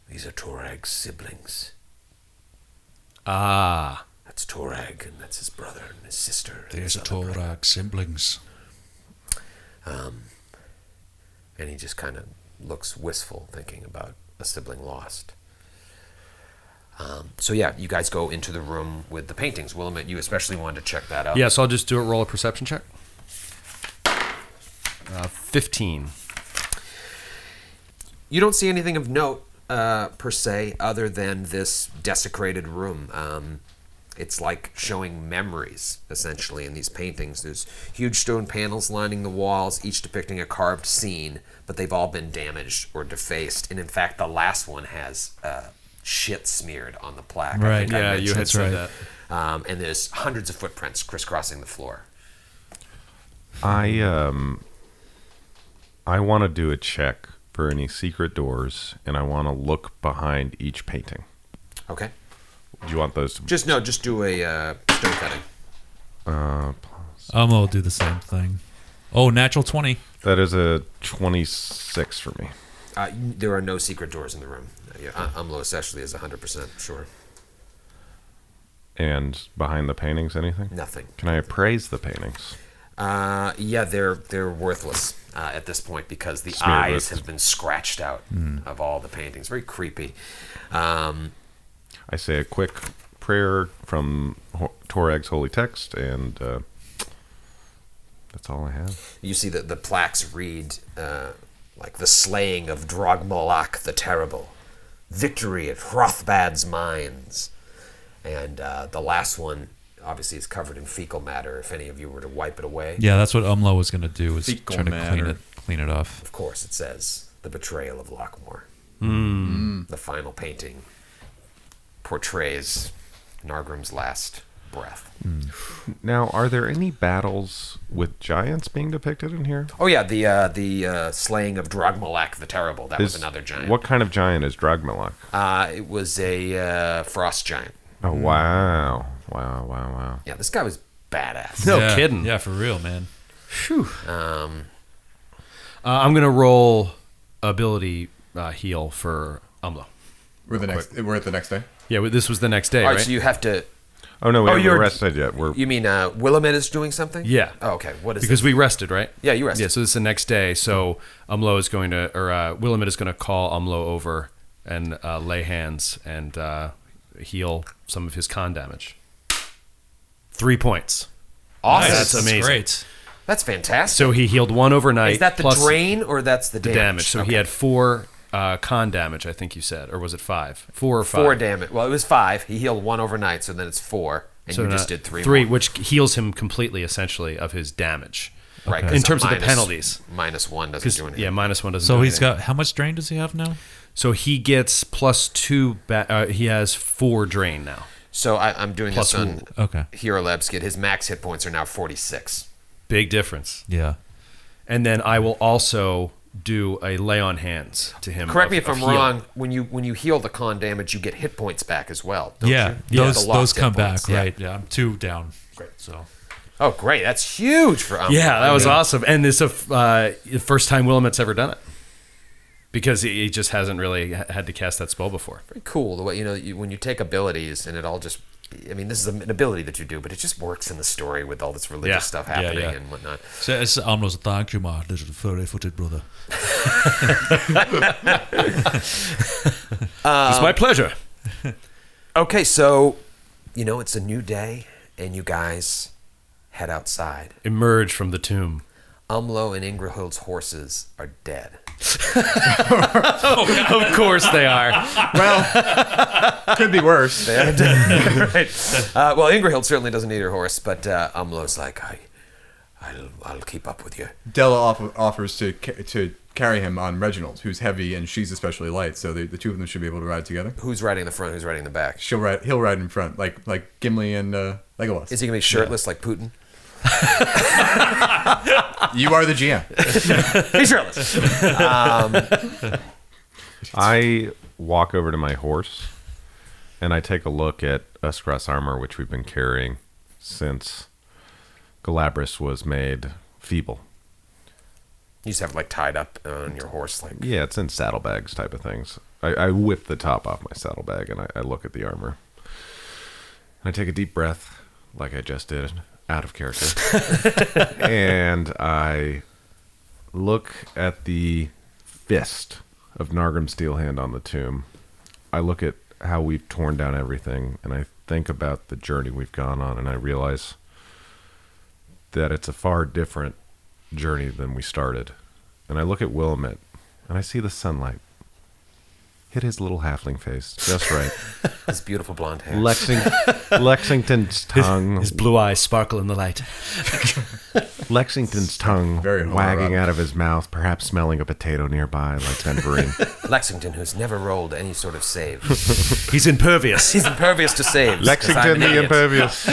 these are Torag's siblings." Ah, That's Torag, and that's his brother and his sister. and There's his a other brother. Siblings. Um, and he just kind of looks wistful, thinking about a sibling lost. Um, so yeah, you guys go into the room with the paintings. Willamette, you especially wanted to check that out. yeah. So I'll just do a roll a perception check. Uh, Fifteen. You don't see anything of note uh, per se, other than this desecrated room. Um, it's like showing memories, essentially, in these paintings. There's huge stone panels lining the walls, each depicting a carved scene, but they've all been damaged or defaced. And in fact, the last one has uh, shit smeared on the plaque. I Right. think I Yeah, you mentioned had said that. Um, and there's hundreds of footprints crisscrossing the floor. I um I want to do a check for any secret doors, and I want to look behind each painting. Okay. Do you want those? To, Just no, just do a uh, stone cutting. uh, Umlo will do the same thing. Oh, natural 20. that is a twenty-six for me. Uh, there are no secret doors in the room. Uh, yeah, uh, Umlo especially is 100% sure. And behind the paintings, anything? Nothing. Can I appraise the paintings? Uh, yeah, they're they're worthless uh, at this point because the Smeared eyes with- have been scratched out of all the paintings. Very creepy. Um, I say a quick prayer from Torag's holy text, and uh, that's all I have. You see that the plaques read uh, like the slaying of Drogmalak the Terrible, victory at Hrothbad's mines, and uh, the last one obviously is covered in fecal matter. If any of you were to wipe it away, Yeah, that's what Umlo was going to do. Was Fecal try to clean it, clean it off. of course it says the betrayal of Lokmorr. Hmm. The final painting portrays Nargrim's last breath. Now, are there any battles with giants being depicted in here? Oh yeah, the uh, the uh, slaying of Drogmalak the Terrible. That was another giant. What kind of giant is Dragmalak? Uh, it was a uh, frost giant. Oh wow, wow, wow, wow! Yeah, this guy was badass. No yeah, kidding. Yeah, for real, man. Um, Uh, I'm gonna roll ability uh, heal for Umlo. We're the next. We're at the next day. Yeah, well, this was the next day, all right, right? so you have to. Oh no, we Oh, haven't you're- rested yet. We're You mean uh, Willamette is doing something? Yeah. Oh, okay. What is because this? we rested, right? Yeah, you rested. Yeah, so this is the next day. So Umlo is going to, or uh, Willamette is going to call Umlo over and uh, lay hands and uh, heal some of his con damage. Three points. Awesome. That's amazing. great. That's fantastic. So he healed one overnight. is that the plus drain or that's the The damage? damage. So he had four uh, con damage, I think you said, or was it five? Four or five? four damage. Well, it was five. He healed one overnight, so then it's four, and you just did three. Three, more. which heals him completely, essentially, of his damage. right? In terms of the penalties. minus one doesn't 'Cause, do anything. yeah, minus one doesn't. So do he's anything. got how much drain does he have now? So he gets plus two. Ba- uh, he has four drain now. So I, I'm doing Plus this on Okay. Hero Labs Kid. His max hit points are now 46. Big difference. Yeah. And then I will also do a lay on hands to him. Correct of- me if I'm healing. wrong. When you when you heal the con damage, you get hit points back as well. Don't Yeah, you? those The lost those come back, yeah. right? Yeah, I'm two down. Great. So Oh, great! That's huge for Umlo. Yeah, that I was mean, awesome. And it's a f- uh, the first time Willamette's ever done it because he he just hasn't really had to cast that spell before. Very cool. The way you know you, when you take abilities and it all just. I mean, this is an ability that you do, but it just works in the story with all this religious Yeah. stuff happening yeah. and whatnot. So it's Umlo's thank you, my little furry-footed brother. it's my um, pleasure. Okay, so you know it's a new day, and you guys head outside. Emerge from the tomb. Umlo and Ingrahild's horses are dead. Of course they are. Well, could be worse. Right. Uh, well, Ingrahild certainly doesn't need her horse, but uh, Umlo's like, I, I'll, I'll keep up with you. Della off- offers to ca- to carry him on Reginald, who's heavy and she's especially light, so the, the two of them should be able to ride together. Who's riding the front? Who's riding the back? She'll ride. He'll ride in front, like like Gimli and uh, Legolas. Is he gonna be shirtless like Putin? You are the GM. He's shirtless. Um, I walk over to my horse and I take a look at Uskras armor, which we've been carrying since Galabras was made feeble. you just have it like tied up on your horse, like Yeah, it's in saddlebags type of things. I, I whip the top off my saddlebag and I, I look at the armor. And I take a deep breath, like I just did, out of character. and I look at the fist of Nargrim Steelhand on the tomb. I look at how we've torn down everything, and I think about the journey we've gone on, and I realize that it's a far different journey than we started. And I look at Willamette, and I see the sunlight hit his little halfling face just right. his beautiful blonde hair. Lexing- Lexington's tongue, His blue eyes sparkle in the light. Lexington's tongue Very wagging out of his mouth, perhaps smelling a potato nearby, like Ben Lexington, who's never rolled any sort of save. He's impervious. He's impervious to saves. Lexington the idiot. impervious.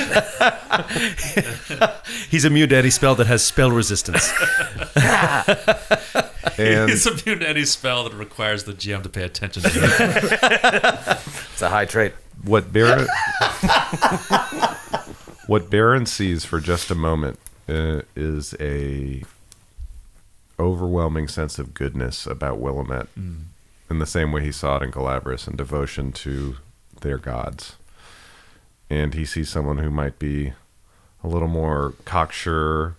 He's immune to any spell that has spell resistance. And It's immune to any spell that requires the GM to pay attention to. him. It's a high trait. what Baron what Baron sees for just a moment uh, is a overwhelming sense of goodness about Willamette, in the same way he saw it in Galabras and devotion to their gods. And he sees someone who might be a little more cocksure,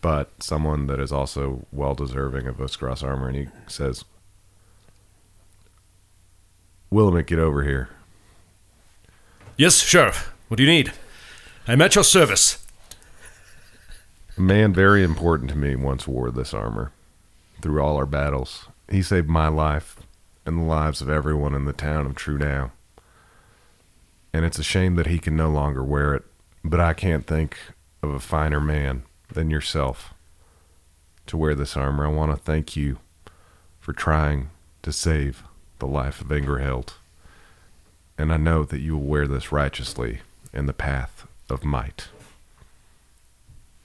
but someone that is also well deserving of Uskras armor, and he says, "Willamette, get over here." Yes, Sheriff. What do you need? I'm at your service. A man very important to me once wore this armor through all our battles. He saved my life and the lives of everyone in the town of Trunau. And it's a shame that he can no longer wear it, but I can't think of a finer man than yourself to wear this armor. I want to thank you for trying to save the life of Ingerhild. And I know that you will wear this righteously in the path of might.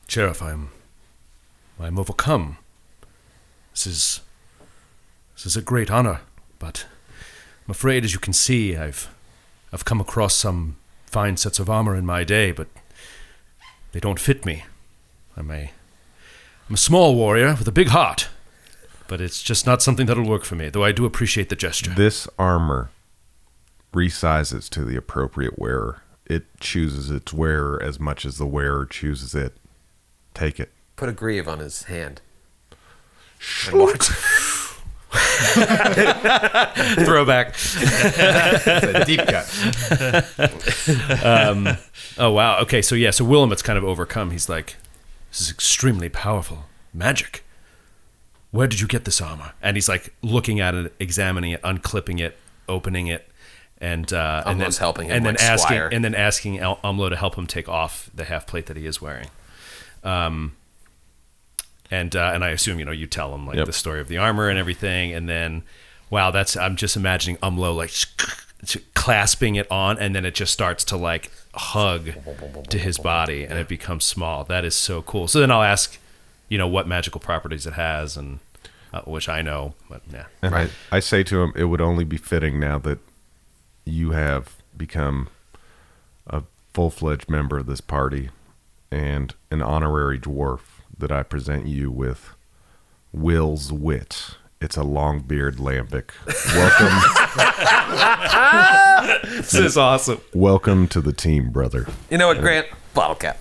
Sheriff, I'm I'm overcome. This is this is a great honor, but I'm afraid as you can see I've I've come across some fine sets of armor in my day, but they don't fit me. I'm a I'm a small warrior with a big heart, but it's just not something that'll work for me, though I do appreciate the gesture. This armor resizes to the appropriate wearer. It chooses its wearer as much as the wearer chooses it. Take it. Put a grieve on his hand. And watch. Throwback. a deep cut. um, Oh wow. Okay, so yeah, so Willamette's kind of overcome. He's like, "This is extremely powerful magic. Where did you get this armor?" And he's like looking at it, examining it, unclipping it, opening it, and uh, and then Umlo's helping him and then like asking Squire. and then asking El- Umlo to help him take off the half plate that he is wearing. Um, and uh, and I assume you know you tell him like Yep. the story of the armor and everything, and then wow, that's I'm just imagining Umlo like clasping it on, and then it just starts to like hug to his body, and it becomes small. That is so cool. So then I'll ask, you know, what magical properties it has, and uh, which I know, but yeah, And I, I say to him, it would only be fitting now that you have become a full fledged member of this party and an honorary dwarf that I present you with Will's Wit. It's a long beard lambic. Welcome, this is awesome. welcome to the team, brother. You know what, Grant? Bottle cap.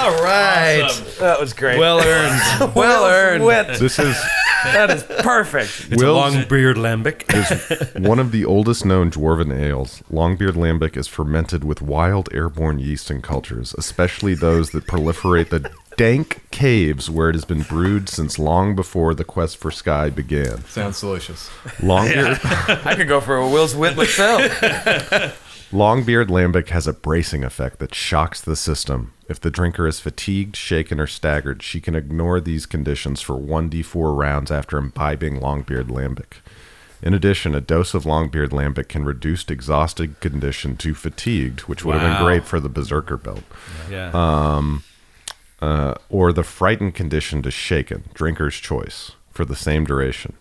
All right. That was great. Well earned. well earned. This is that is perfect. it's Will's- long beard lambic. is one of the oldest known dwarven ales. Longbeard lambic is fermented with wild airborne yeast and cultures, especially those that proliferate the dank caves where it has been brewed since long before the quest for sky began. Sounds delicious. Longbeard, I could go for a Will's Wit myself. Longbeard lambic has a bracing effect that shocks the system. If the drinker is fatigued, shaken, or staggered, she can ignore these conditions for 1d4 rounds after imbibing Longbeard lambic. In addition, a dose of Longbeard lambic can reduce exhausted condition to fatigued, which would have Wow. been great for the berserker belt. Yeah. Um, uh, or the frightened condition to shaken, drinker's choice, for the same duration.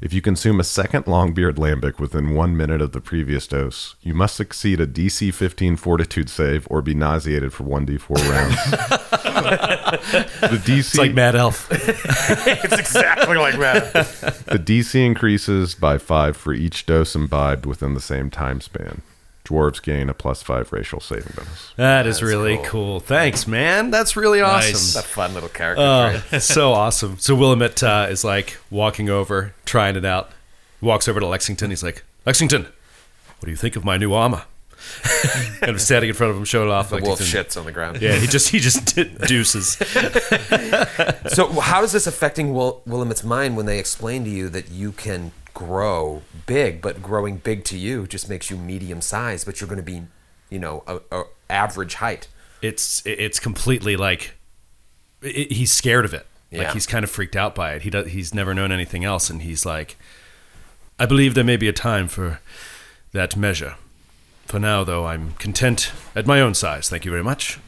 If you consume a second Longbeard lambic within one minute of the previous dose, you must succeed a DC 15 fortitude save or be nauseated for 1d4 rounds. the DC it's like Mad Elf. it's exactly like that. the DC increases by five for each dose imbibed within the same time span. Dwarves gain a plus five racial saving bonus. That is really cool. Thanks, man. That's really awesome. It's a fun little character. Oh, trait. so awesome. So Willamette uh, is like walking over, trying it out. Walks over to Lexington. He's like, Lexington, what do you think of my new armor? and I'm standing in front of him, showing off. The wolf Lexington. shits on the ground. Yeah, he just he just deuces. So, how is this affecting Will- Willamette's mind when they explain to you that you can grow big, but growing big to you just makes you medium size, but you're going to be, you know, a, a average height? It's it's completely like it, he's scared of it. Like he's kind of freaked out by it. He does, he's never known anything else, and he's like, I believe there may be a time for that measure. For now, though, I'm content at my own size. Thank you very much.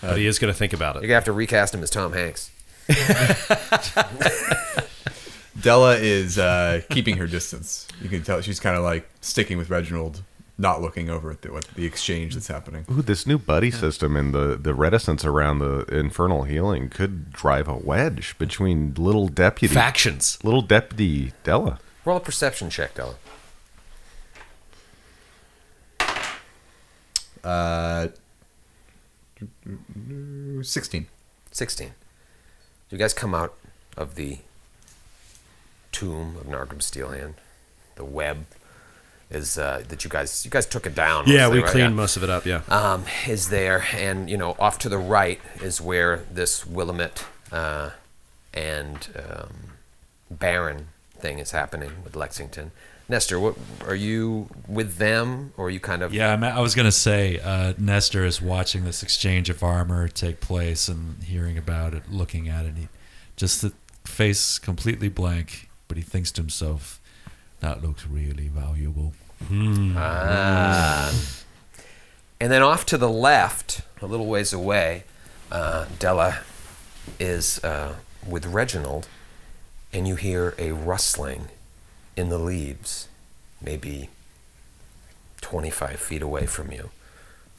But he is going to think about it. You're going to have to recast him as Tom Hanks. Della is uh, keeping her distance. You can tell she's kind of like sticking with Reginald, not looking over at the, what, the exchange that's happening. Ooh, this new buddy system and the, the reticence around the infernal healing could drive a wedge between little deputy Factions. little deputy Della. Roll a perception check, Della. Uh, 16. 16. You guys come out of the tomb of Nargrim Steelhand, the web, is uh, that you guys you guys took it down. Yeah, we right? cleaned most of it up. Yeah. um, is there, and you know, off to the right is where this Willamette uh, and um, Baron thing is happening with Lexington. Nestor, what are you with them, or are you kind of? Yeah, I, mean, I was gonna say uh, Nestor is watching this exchange of armor take place and hearing about it, looking at it. He just the face completely blank, but he thinks to himself, "That looks really valuable." Ah. And then off to the left, a little ways away, uh, Della is uh, with Reginald, and you hear a rustling in the leaves, maybe 25 feet away from you,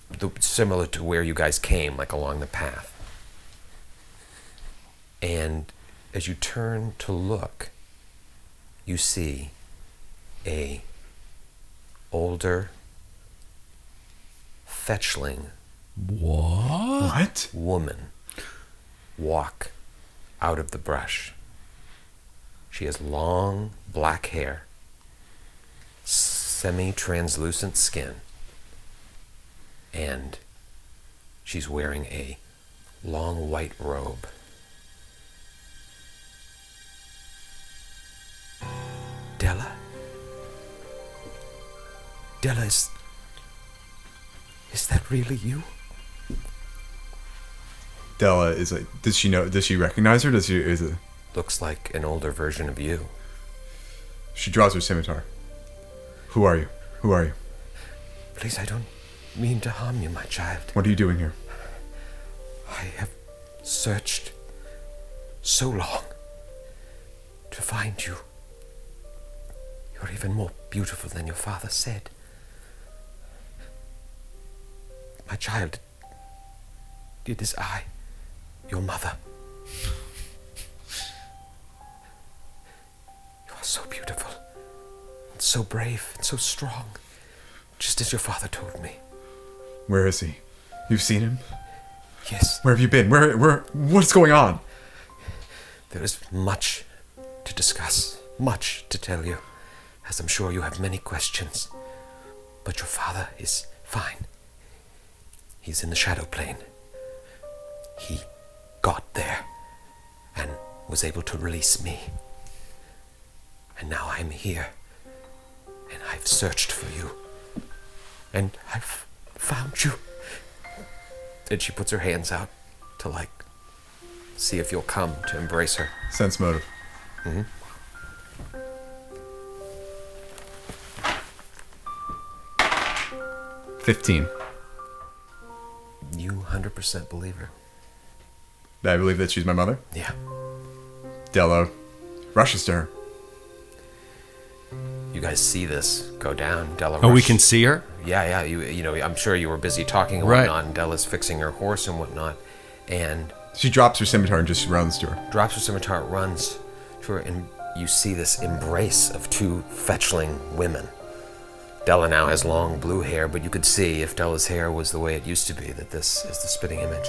the, similar to where you guys came, like along the path. And as you turn to look, you see a older fetchling What? woman walk out of the brush. She has long black hair, semi translucent skin, and she's wearing a long white robe. Della? Della, is. Is that really you? Della is like. Does she know? Does she recognize her? Does she? Is it? Looks like an older version of you. She draws her scimitar. Who are you? Who are you? Please, I don't mean to harm you, my child. What are you doing here? I have searched so long to find you. You're even more beautiful than your father said. My child, it is I, your mother. You are so beautiful, and so brave, and so strong, just as your father told me. Where is he? You've seen him? Yes. Where have you been? Where? Where? What's going on? There is much to discuss, much to tell you, as I'm sure you have many questions. But your father is fine. He's in the shadow plane. He got there and was able to release me. And now I'm here. And I've searched for you. And I've found you. And she puts her hands out to like see if you'll come to embrace her. Sense motive. Mm-hmm. Fifteen. You 100% believe her. I believe that she's my mother. Yeah. Della rushes to her. You guys see this go down. Della. Oh, we rushed- can see her. Yeah, yeah. You, you know, I'm sure you were busy talking and Right. whatnot, and Della's fixing her horse and whatnot, and She drops her scimitar and just runs to her. drops her scimitar, runs to her, and you see this embrace of two fetchling women. Della now has long blue hair, but you could see if Della's hair was the way it used to be that this is the spitting image.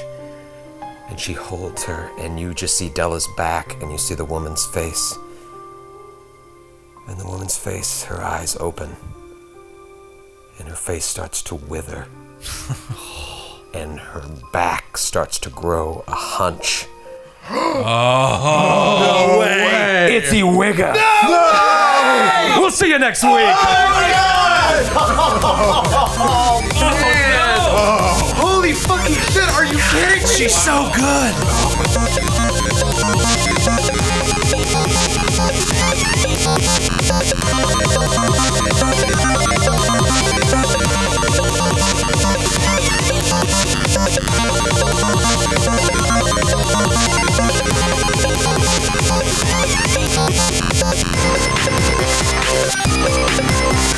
And she holds her, and you just see Della's back, and you see the woman's face. And the woman's face, her eyes open, and her face starts to wither. and her back starts to grow a hunch. Oh, no way! It's Ewigga! We'll see you next week. Oh my God! Oh, oh. Holy fucking shit, are you kidding me? She's so good.